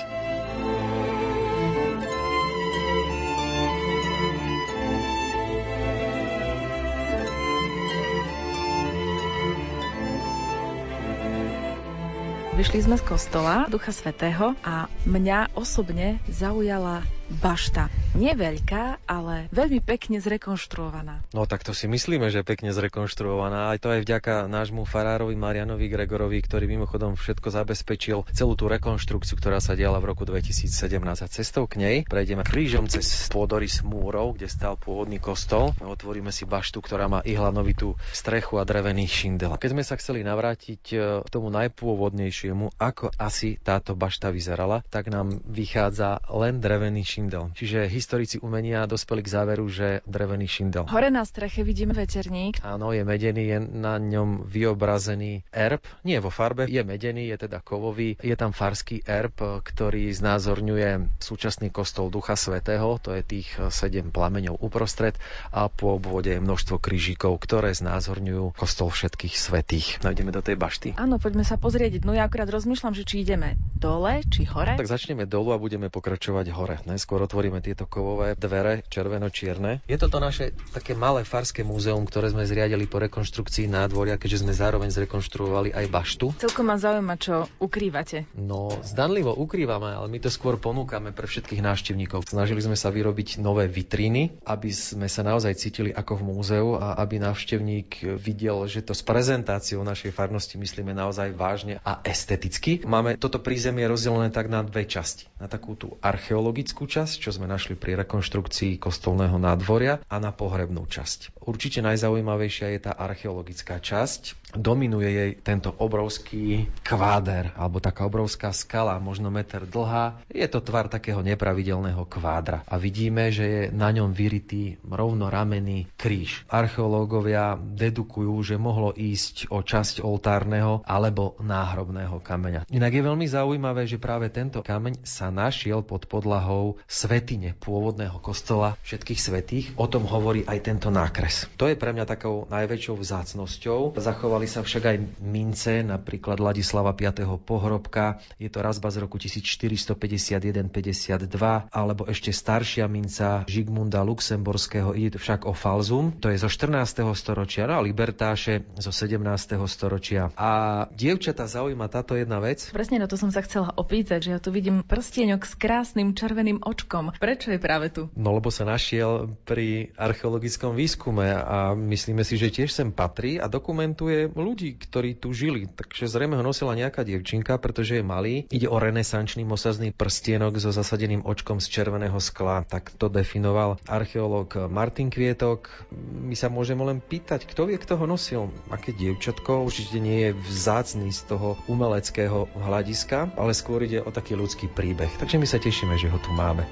Vyšli sme z kostola Ducha Svetého a mňa osobne zaujala bašta. Neveľká, ale veľmi pekne zrekonštruovaná. No tak to si myslíme, že pekne zrekonštruovaná. Aj to aj vďaka nášmu farárovi Marianovi Gregorovi, ktorý mimochodom všetko zabezpečil celú tú rekonštrukciu, ktorá sa diala v roku 2017. A cestou k nej prejdeme krížom cez pôdorys múrov, kde stal pôvodný kostol. Otvoríme si baštu, ktorá má ihlanovitú strechu a drevený šindel. Keď sme sa chceli navrátiť e, k tomu najpôvodnejšiemu, ako asi táto bašta vyzerala, tak nám vychádza len drevený šindel. Čiže historici umenia dospeli k záveru, že drevený šindel. Hore na streche vidíme veterník. Áno, je medený, je na ňom vyobrazený erb. Nie vo farbe, je medený, je teda kovový. Je tam farský erb, ktorý znázorňuje súčasný kostol Ducha Svetého, to je tých sedem plameňov uprostred a po obvode je množstvo krížikov, ktoré znázorňujú kostol všetkých svetých. No ideme do tej bašty. Áno, poďme sa pozrieť. No ja akurát rozmýšľam, že či ideme dole, či hore. Tak začneme dolu a budeme pokračovať hore. Dnes skôr otvoríme tieto kovové dvere červeno-čierne. Je toto naše také malé farské múzeum, ktoré sme zriadili po rekonštrukcii nádvoria, keďže sme zároveň zrekonštruovali aj baštu. Celkom ma zaujíma, čo ukrývate. No, zdanlivo ukrývame, ale my to skôr ponúkame pre všetkých návštevníkov. Snažili sme sa vyrobiť nové vitríny, aby sme sa naozaj cítili ako v múzeu a aby návštevník videl, že to s prezentáciou našej farnosti myslíme naozaj vážne a esteticky. Máme toto prízemie rozdelené tak na dve časti. Na takú tú archeologickú časť, čo sme našli pri rekonštrukcii kostolného nádvoria a na pohrebnú časť. Určite najzaujímavejšia je tá archeologická časť. Dominuje jej tento obrovský kváder, alebo taká obrovská skala, možno meter dlhá. Je to tvar takého nepravidelného kvádra. A vidíme, že je na ňom vyritý rovnoramený kríž. Archeológovia dedukujú, že mohlo ísť o časť oltárneho alebo náhrobného kameňa. Inak je veľmi zaujímavé, že práve tento kameň sa našiel pod podlahou svetine pôvodného kostola všetkých svetých. O tom hovorí aj tento nákres. To je pre mňa takou najväčšou vzácnosťou. Zachovali sa však aj mince, napríklad Ladislava V. pohrobka. Je to razba z roku 1451-52, alebo ešte staršia minca Žigmunda Luxemburského. Ide však o Falzum, to je zo 14. storočia, no a Libertáše zo 17. storočia. A dievčata zaujíma táto jedna vec. Presne na to som sa chcela opýtať, že ja tu vidím prstienok s krásnym červeným očkom. Prečo je práve tu? No lebo sa našiel pri archeologickom výskume a myslíme si, že tiež sem patrí a dokumentuje ľudí, ktorí tu žili. Takže zrejme ho nosila nejaká dievčinka, pretože je malý. Ide o renesančný mosazný prstienok so zasadeným očkom z červeného skla. Tak to definoval archeológ Martin Kvietok. My sa môžeme len pýtať, kto vie, kto ho nosil. Aké dievčatko? Určite nie je vzácný z toho umeleckého hľadiska, ale skôr ide o taký ľudský príbeh. Takže my sa tešíme, že ho tu máme.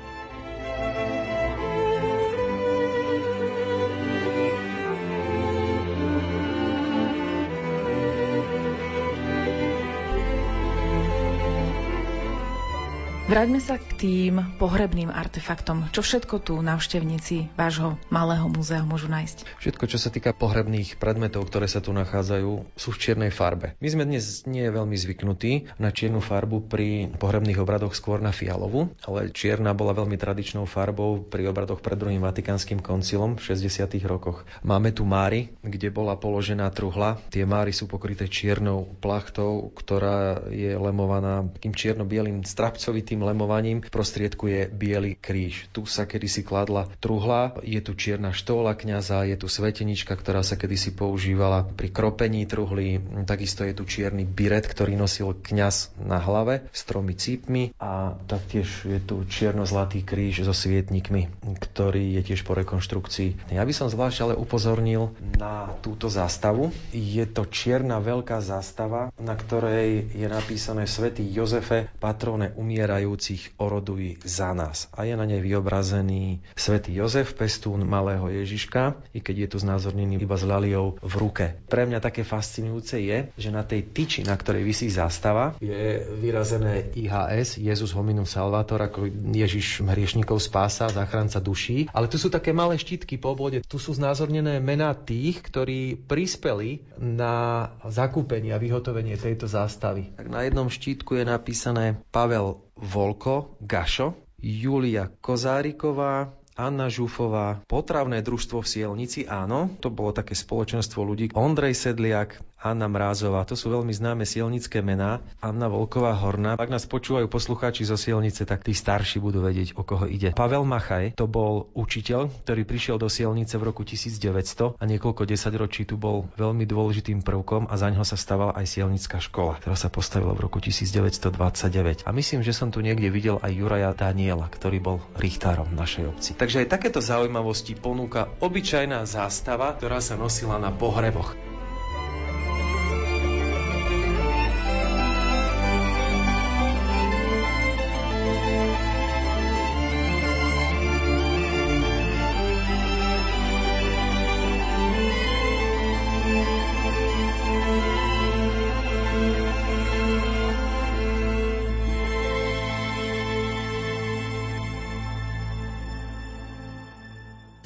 Vráťme sa k tým pohrebným artefaktom. Čo všetko tu návštevníci vášho malého múzea môžu nájsť? Všetko, čo sa týka pohrebných predmetov, ktoré sa tu nachádzajú, sú v čiernej farbe. My sme dnes nie veľmi zvyknutí na čiernu farbu pri pohrebných obradoch skôr na fialovú, ale čierna bola veľmi tradičnou farbou pri obradoch pred druhým vatikánskym koncilom v 60. rokoch. Máme tu máry, kde bola položená truhla. Tie máry sú pokryté čiernou plachtou, ktorá je lemovaná takým čierno-bielým strapcovitým lemovaním. V prostriedku je biely kríž. Tu sa kedysi kladla truhla, je tu čierna štóla kňaza, je tu svetenička, ktorá sa kedysi používala pri kropení truhly. Takisto je tu čierny biret, ktorý nosil kňaz na hlave s tromi cípmi a taktiež je tu čierno-zlatý kríž so svietnikmi, ktorý je tiež po rekonštrukcii. Ja by som zvlášť ale upozornil na túto zástavu. Je to čierna veľká zástava, na ktorej je napísané Svetý Jozefe, patrone umierajú zomierajúcich oroduj za nás. A je na nej vyobrazený svätý Jozef, pestún malého Ježiška, i keď je tu znázornený iba s laliou v ruke. Pre mňa také fascinujúce je, že na tej tyči, na ktorej vysí zástava, je vyrazené IHS, Jezus hominum salvator, ako Ježiš hriešnikov spása, záchranca duší. Ale tu sú také malé štítky po obvode, tu sú znázornené mená tých, ktorí prispeli na zakúpenie a vyhotovenie tejto zástavy. Tak na jednom štítku je napísané Pavel Volko, Gašo, Julia Kozáriková, Anna Žufová, potravné družstvo v Sielnici, áno, to bolo také spoločenstvo ľudí. Ondrej Sedliak, Anna Mrázová, to sú veľmi známe sielnické mená. Anna Volková Horná. Ak nás počúvajú poslucháči zo Sielnice, tak tí starší budú vedieť, o koho ide. Pavel Machaj, to bol učiteľ, ktorý prišiel do Sielnice v roku 1900 a niekoľko desaťročí tu bol veľmi dôležitým prvkom a za ňo sa stavala aj Sielnická škola, ktorá sa postavila v roku 1929. A myslím, že som tu niekde videl aj Juraja Daniela, ktorý bol richtárom našej obci. Takže aj takéto zaujímavosti ponúka obyčajná zástava, ktorá sa nosila na pohreboch.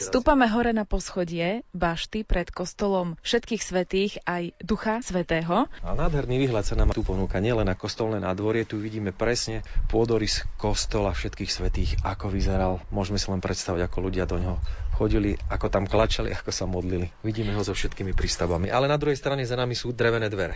Stúpame hore na poschodie bašty pred kostolom všetkých svetých aj Ducha Svetého. A nádherný výhľad sa nám tu ponúka nielen na kostolné nádvorie, tu vidíme presne pôdorys kostola všetkých svetých, ako vyzeral. Môžeme si len predstaviť, ako ľudia do ňoho chodili, ako tam klačali, ako sa modlili. Vidíme ho so všetkými prístavami. Ale na druhej strane za nami sú drevené dvere.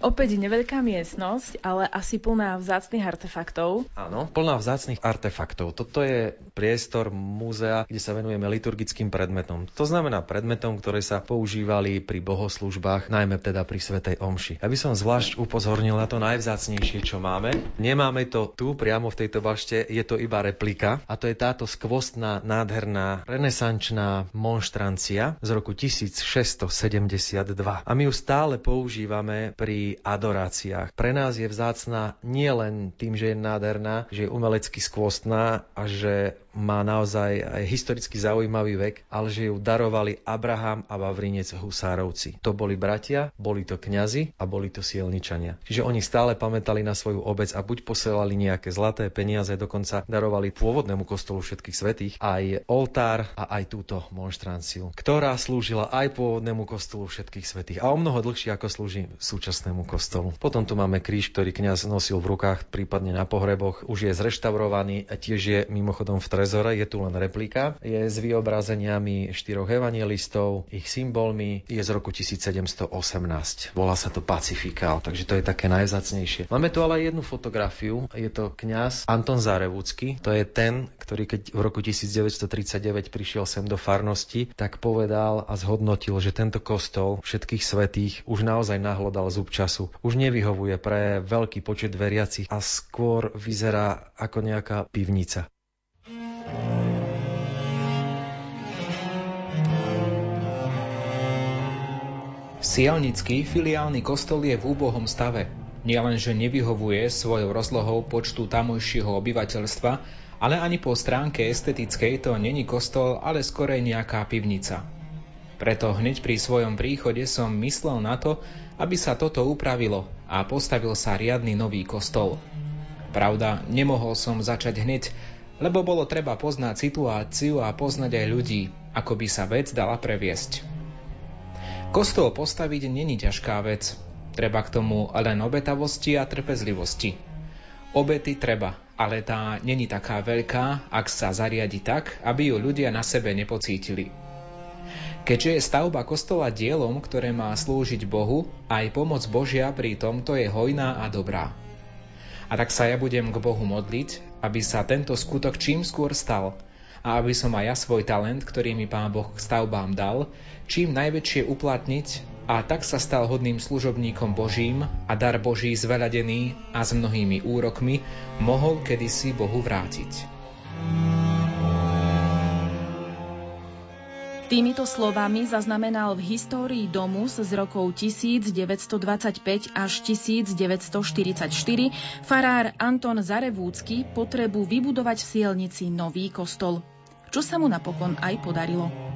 Opäť neveľká miestnosť, ale asi plná vzácnych artefaktov. Áno, plná vzácnych artefaktov. Toto je priestor múzea, kde sa venujeme liturgickým predmetom. To znamená predmetom, ktoré sa používali pri bohoslužbách, najmä teda pri Svetej Omši. Ja by som zvlášť upozornil na to najvzácnejšie, čo máme. Nemáme to tu, priamo v tejto bašte, je to iba replika a to je táto skvostná, nádherná, renesančná monštrancia z roku 1672. A my ju stále používame pri adoráciách. Pre nás je vzácna nie len tým, že je nádherná, že je umelecky skvostná a že má naozaj aj historicky zaujímavý vek, ale že ju darovali Abraham a Vavrinec Husárovci. To boli bratia, boli to kňazi a boli to sielničania. Čiže oni stále pamätali na svoju obec a buď posielali nejaké zlaté peniaze, dokonca darovali pôvodnému kostolu všetkých svetých aj oltár a aj túto monštranciu, ktorá slúžila aj pôvodnému kostolu všetkých svetých a o mnoho dlhšie ako slúži súčasnému kostolu. Potom tu máme kríž, ktorý kňaz nosil v rukách, prípadne na pohreboch. Už je zreštaurovaný a tiež je mimochodom v trezore, je tu len replika. Je s vyobrazeniami štyroch evangelistov, ich symbolmi, je z roku 1718. Volá sa to Pacifikál, takže to je také najzacnejšie. Máme tu ale jednu fotografiu, je to kňaz Anton Zarevúcky, to je ten, ktorý keď v roku 1939 prišiel sem do farnosti, tak povedal a zhodnotil, že tento kostol všetkých svetých už naozaj nahlodal zub času. Už nevyhovuje pre veľký počet veriacich a skôr vyzerá ako nejaká pivnica. Sielnický filiálny kostol je v úbohom stave. Nielenže nevyhovuje svojou rozlohou počtu tamojšieho obyvateľstva, ale ani po stránke estetickej to není kostol, ale skorej nejaká pivnica. Preto hneď pri svojom príchode som myslel na to, aby sa toto upravilo a postavil sa riadny nový kostol. Pravda, nemohol som začať hneď, lebo bolo treba poznať situáciu a poznať aj ľudí, ako by sa vec dala previesť. Kostol postaviť není ťažká vec, treba k tomu len obetavosti a trpezlivosti. Obety treba, ale tá není taká veľká, ak sa zariadi tak, aby ju ľudia na sebe nepocítili. Keďže je stavba kostola dielom, ktoré má slúžiť Bohu, aj pomoc Božia pri tomto je hojná a dobrá. A tak sa ja budem k Bohu modliť, aby sa tento skutok čím skôr stal a aby som aj ja svoj talent, ktorý mi Pán Boh k stavbám dal, čím najväčšie uplatniť a tak sa stal hodným služobníkom Božím a dar Boží zveľadený a s mnohými úrokmi mohol kedysi Bohu vrátiť. Týmito slovami zaznamenal v histórii domu z rokov 1925 až 1944 farár Anton Zarevúcky potrebu vybudovať v Sielnici nový kostol, čo sa mu napokon aj podarilo.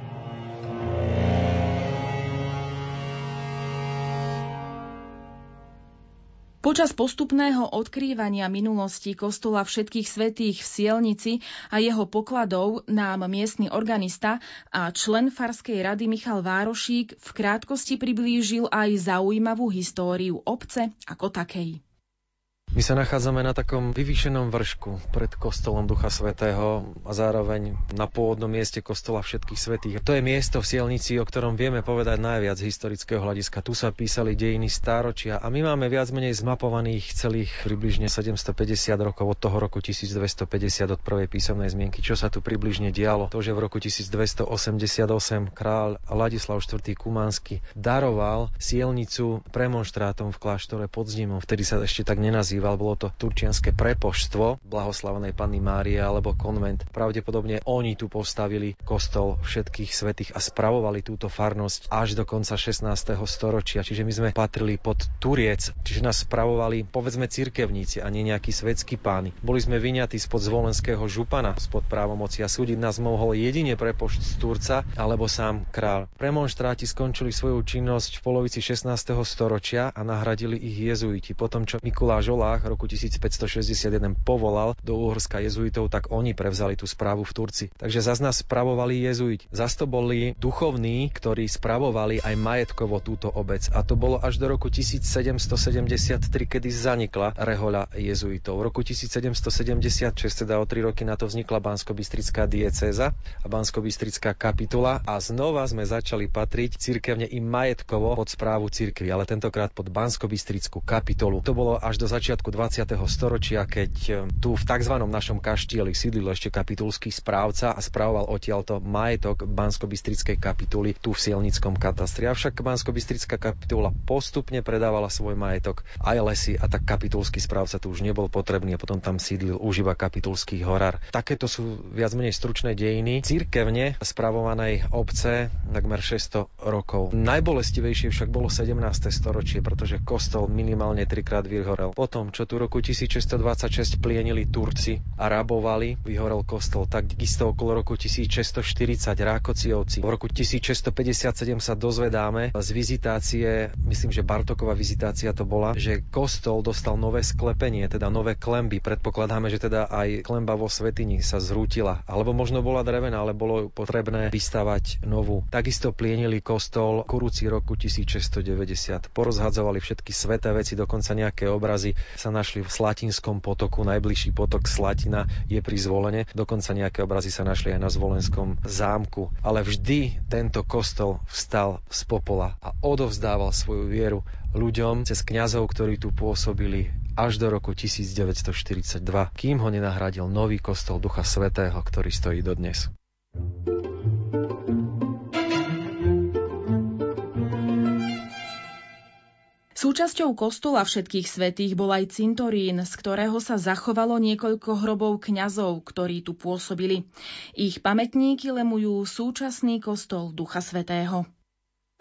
Počas postupného odkrývania minulosti kostola všetkých svetých v Sielnici a jeho pokladov nám miestny organista a člen Farskej rady Michal Várošík v krátkosti priblížil aj zaujímavú históriu obce ako takej. My sa nachádzame na takom vyvýšenom vršku pred kostolom Ducha Svetého a zároveň na pôvodnom mieste kostola všetkých svetých. To je miesto v Sielnici, o ktorom vieme povedať najviac historického hľadiska. Tu sa písali dejiny stáročia a my máme viac menej zmapovaných celých približne 750 rokov od toho roku 1250 od prvej písomnej zmienky, čo sa tu približne dialo. To, že v roku 1288 kráľ Ladislav IV. Kumánsky daroval Sielnicu premonštrátom v kláštore pod Zdimom. Vtedy sa ešte tak nenazýval nazýval, bolo to turčianske prepoštstvo blahoslavenej Panny Márie alebo konvent. Pravdepodobne oni tu postavili kostol všetkých svetých a spravovali túto farnosť až do konca 16. storočia. Čiže my sme patrili pod Turiec, čiže nás spravovali povedzme cirkevníci a nie nejakí svetskí páni. Boli sme vyňatí spod zvolenského župana, spod právomoci a súdiť nás mohol jedine prepošť z Turca alebo sám král. Premonštráti skončili svoju činnosť v polovici 16. storočia a nahradili ich jezuiti. Potom, čo Mikuláš Olá voľbách roku 1561 povolal do Uhorska jezuitov, tak oni prevzali tú správu v Turci. Takže zas nás spravovali jezuiti. Zas to boli duchovní, ktorí spravovali aj majetkovo túto obec. A to bolo až do roku 1773, kedy zanikla rehoľa jezuitov. V roku 1776, teda o tri roky na to vznikla bansko diecéza a bansko kapitula a znova sme začali patriť cirkevne i majetkovo pod správu cirkvi, ale tentokrát pod bansko kapitolu. To bolo až do začiatku začiatku 20. storočia, keď e, tu v tzv. našom kaštieli sídlil ešte kapitulský správca a spravoval odtiaľto majetok bansko kapituly tu v Sielnickom katastri. Avšak bansko kapitula postupne predávala svoj majetok aj lesy a tak kapitulský správca tu už nebol potrebný a potom tam sídlil už iba kapitulský horár. Takéto sú viac menej stručné dejiny církevne spravovanej obce takmer 600 rokov. Najbolestivejšie však bolo 17. storočie, pretože kostol minimálne trikrát vyhorel. Potom, čo tu roku 1626 plienili Turci a rabovali, vyhorel kostol. Takisto okolo roku 1640 Rákociovci. V roku 1657 sa dozvedáme z vizitácie, myslím, že Bartoková vizitácia to bola, že kostol dostal nové sklepenie, teda nové klemby. Predpokladáme, že teda aj klemba vo Svetini sa zrútila. Alebo možno bola drevená, ale bolo potrebné vystavať novú. Takisto plienili kostol kurúci roku 1690. Porozhadzovali všetky sveté veci, dokonca nejaké obrazy sa našli v Slatinskom potoku, najbližší potok Slatina je pri zvolenie, dokonca nejaké obrazy sa našli aj na zvolenskom zámku. Ale vždy tento kostol vstal z popola a odovzdával svoju vieru ľuďom cez kňazov, ktorí tu pôsobili až do roku 1942, kým ho nenahradil nový kostol Ducha Svetého, ktorý stojí dodnes. Súčasťou kostola všetkých svetých bol aj cintorín, z ktorého sa zachovalo niekoľko hrobov kňazov, ktorí tu pôsobili. Ich pamätníky lemujú súčasný kostol Ducha Svetého.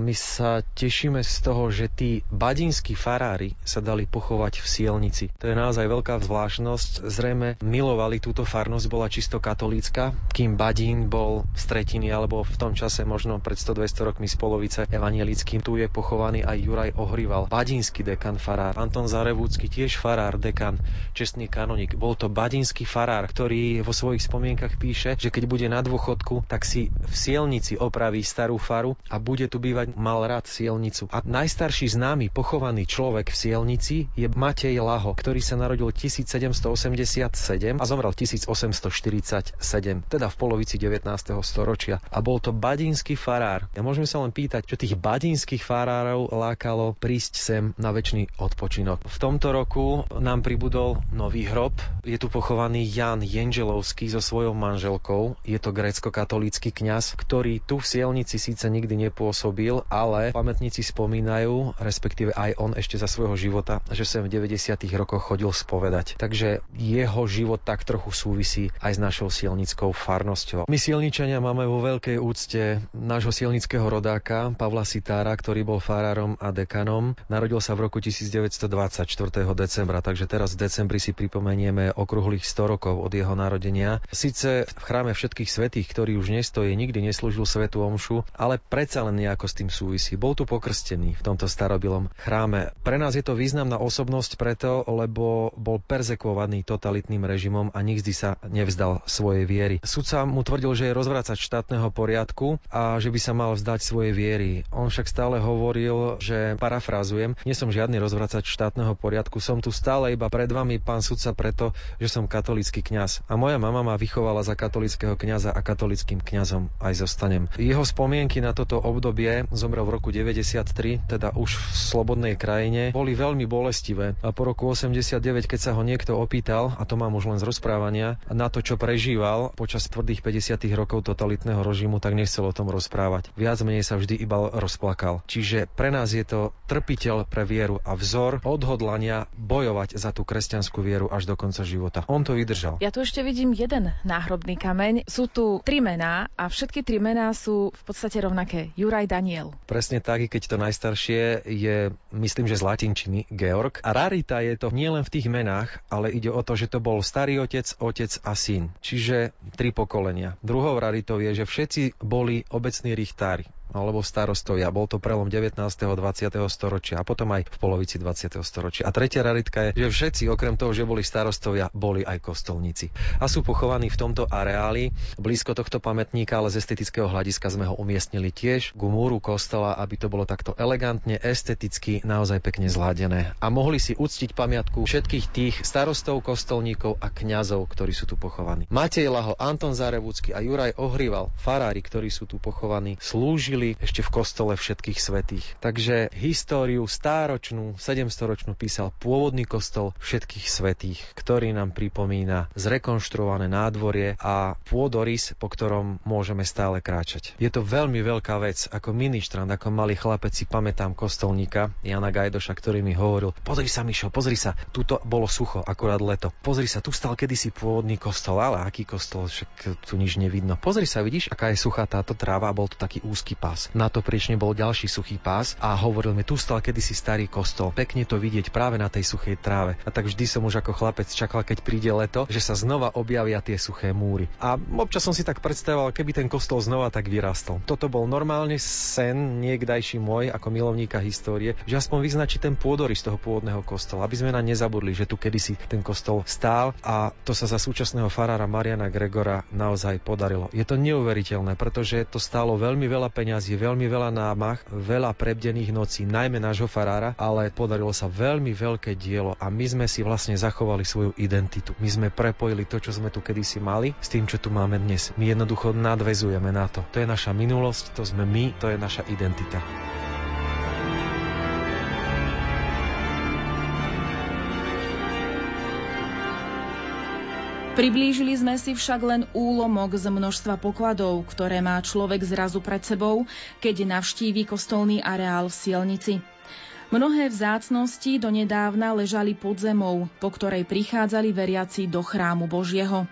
My sa tešíme z toho, že tí badinskí farári sa dali pochovať v Sielnici. To je naozaj veľká zvláštnosť. Zrejme milovali túto farnosť, bola čisto katolícka, kým Badín bol z tretiny alebo v tom čase možno pred 100-200 rokmi z polovice evanielickým. Tu je pochovaný aj Juraj Ohrival, badínsky dekan farár. Anton Zarevúcky tiež farár, dekan, čestný kanonik. Bol to badínsky farár, ktorý vo svojich spomienkach píše, že keď bude na dôchodku, tak si v Sielnici opraví starú faru a bude tu bývať mal rád Sielnicu. A najstarší známy pochovaný človek v Sielnici je Matej Laho, ktorý sa narodil 1787 a zomrel 1847, teda v polovici 19. storočia. A bol to badínsky farár. Ja môžeme sa len pýtať, čo tých badínskych farárov lákalo prísť sem na väčší odpočinok. V tomto roku nám pribudol nový hrob. Je tu pochovaný Jan Jenželovský so svojou manželkou. Je to grécko-katolícky kňaz, ktorý tu v Sielnici síce nikdy nepôsobil, nežil, ale pamätníci spomínajú, respektíve aj on ešte za svojho života, že sem v 90. rokoch chodil spovedať. Takže jeho život tak trochu súvisí aj s našou silnickou farnosťou. My silničania máme vo veľkej úcte nášho silnického rodáka Pavla Sitára, ktorý bol farárom a dekanom. Narodil sa v roku 1924. decembra, takže teraz v decembri si pripomenieme okrúhlych 100 rokov od jeho narodenia. Sice v chráme všetkých svetých, ktorý už nestojí, nikdy neslúžil svetu omšu, ale predsa len nejako s tým súvisí. Bol tu pokrstený v tomto starobilom chráme. Pre nás je to významná osobnosť preto, lebo bol perzekvovaný totalitným režimom a nikdy sa nevzdal svojej viery. Sudca mu tvrdil, že je rozvracať štátneho poriadku a že by sa mal vzdať svojej viery. On však stále hovoril, že parafrázujem, nie som žiadny rozvracať štátneho poriadku, som tu stále iba pred vami, pán sudca, preto, že som katolický kňaz. A moja mama ma vychovala za katolického kňaza a katolickým kňazom aj zostanem. Jeho spomienky na toto obdobie zomrel v roku 93, teda už v slobodnej krajine, boli veľmi bolestivé. A po roku 89, keď sa ho niekto opýtal, a to mám už len z rozprávania, na to, čo prežíval počas tvrdých 50 rokov totalitného režimu, tak nechcel o tom rozprávať. Viac menej sa vždy iba rozplakal. Čiže pre nás je to trpiteľ pre vieru a vzor odhodlania bojovať za tú kresťanskú vieru až do konca života. On to vydržal. Ja tu ešte vidím jeden náhrobný kameň. Sú tu tri mená a všetky tri mená sú v podstate rovnaké. Juraj Daniel. Presne tak, keď to najstaršie je, myslím, že z latinčiny Georg. A rarita je to nielen v tých menách, ale ide o to, že to bol starý otec, otec a syn. Čiže tri pokolenia. Druhou raritou je, že všetci boli obecní richtári alebo starostovia. Bol to prelom 19. a 20. storočia a potom aj v polovici 20. storočia. A tretia raritka je, že všetci, okrem toho, že boli starostovia, boli aj kostolníci. A sú pochovaní v tomto areáli. Blízko tohto pamätníka, ale z estetického hľadiska sme ho umiestnili tiež k múru kostola, aby to bolo takto elegantne, esteticky, naozaj pekne zladené. A mohli si uctiť pamiatku všetkých tých starostov, kostolníkov a kňazov, ktorí sú tu pochovaní. Matej Laho, Anton Zarevúcky a Juraj Ohrival, farári, ktorí sú tu pochovaní, slúžili žili ešte v kostole všetkých svetých. Takže históriu stáročnú, 700-ročnú písal pôvodný kostol všetkých svetých, ktorý nám pripomína zrekonštruované nádvorie a pôdorys, po ktorom môžeme stále kráčať. Je to veľmi veľká vec. Ako ministrant, ako malý chlapec si pamätám kostolníka Jana Gajdoša, ktorý mi hovoril, pozri sa Mišo, pozri sa, tuto bolo sucho, akurát leto. Pozri sa, tu stal kedysi pôvodný kostol, ale aký kostol, však tu nič nevidno. Pozri sa, vidíš, aká je suchá táto tráva, bol to taký úzky pás. Na to priečne bol ďalší suchý pás a hovoril mi, tu stal kedysi starý kostol. Pekne to vidieť práve na tej suchej tráve. A tak vždy som už ako chlapec čakal, keď príde leto, že sa znova objavia tie suché múry. A občas som si tak predstavoval, keby ten kostol znova tak vyrastol. Toto bol normálne sen niekdajší môj ako milovníka histórie, že aspoň vyznačí ten pôdory z toho pôvodného kostola, aby sme na nezabudli, že tu kedysi ten kostol stál a to sa za súčasného farára Mariana Gregora naozaj podarilo. Je to neuveriteľné, pretože to stálo veľmi veľa peňazí je veľmi veľa námach, veľa prebdených nocí, najmä nášho farára, ale podarilo sa veľmi veľké dielo a my sme si vlastne zachovali svoju identitu. My sme prepojili to, čo sme tu kedysi mali, s tým, čo tu máme dnes. My jednoducho nadvezujeme na to. To je naša minulosť, to sme my, to je naša identita. Priblížili sme si však len úlomok z množstva pokladov, ktoré má človek zrazu pred sebou, keď navštíví kostolný areál v Sielnici. Mnohé vzácnosti donedávna ležali pod zemou, po ktorej prichádzali veriaci do chrámu Božieho.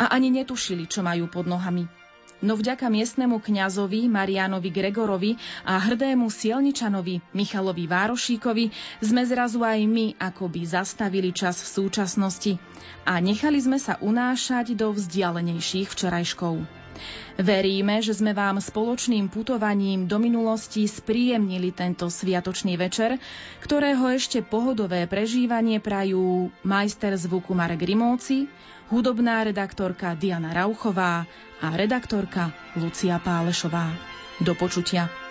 A ani netušili, čo majú pod nohami. No vďaka miestnemu kňazovi Marianovi Gregorovi a hrdému sielničanovi Michalovi Várošíkovi sme zrazu aj my akoby zastavili čas v súčasnosti a nechali sme sa unášať do vzdialenejších včerajškov. Veríme, že sme vám spoločným putovaním do minulosti spríjemnili tento sviatočný večer, ktorého ešte pohodové prežívanie prajú majster zvuku Marek Rimóci, hudobná redaktorka Diana Rauchová a redaktorka Lucia Pálešová. Do počutia.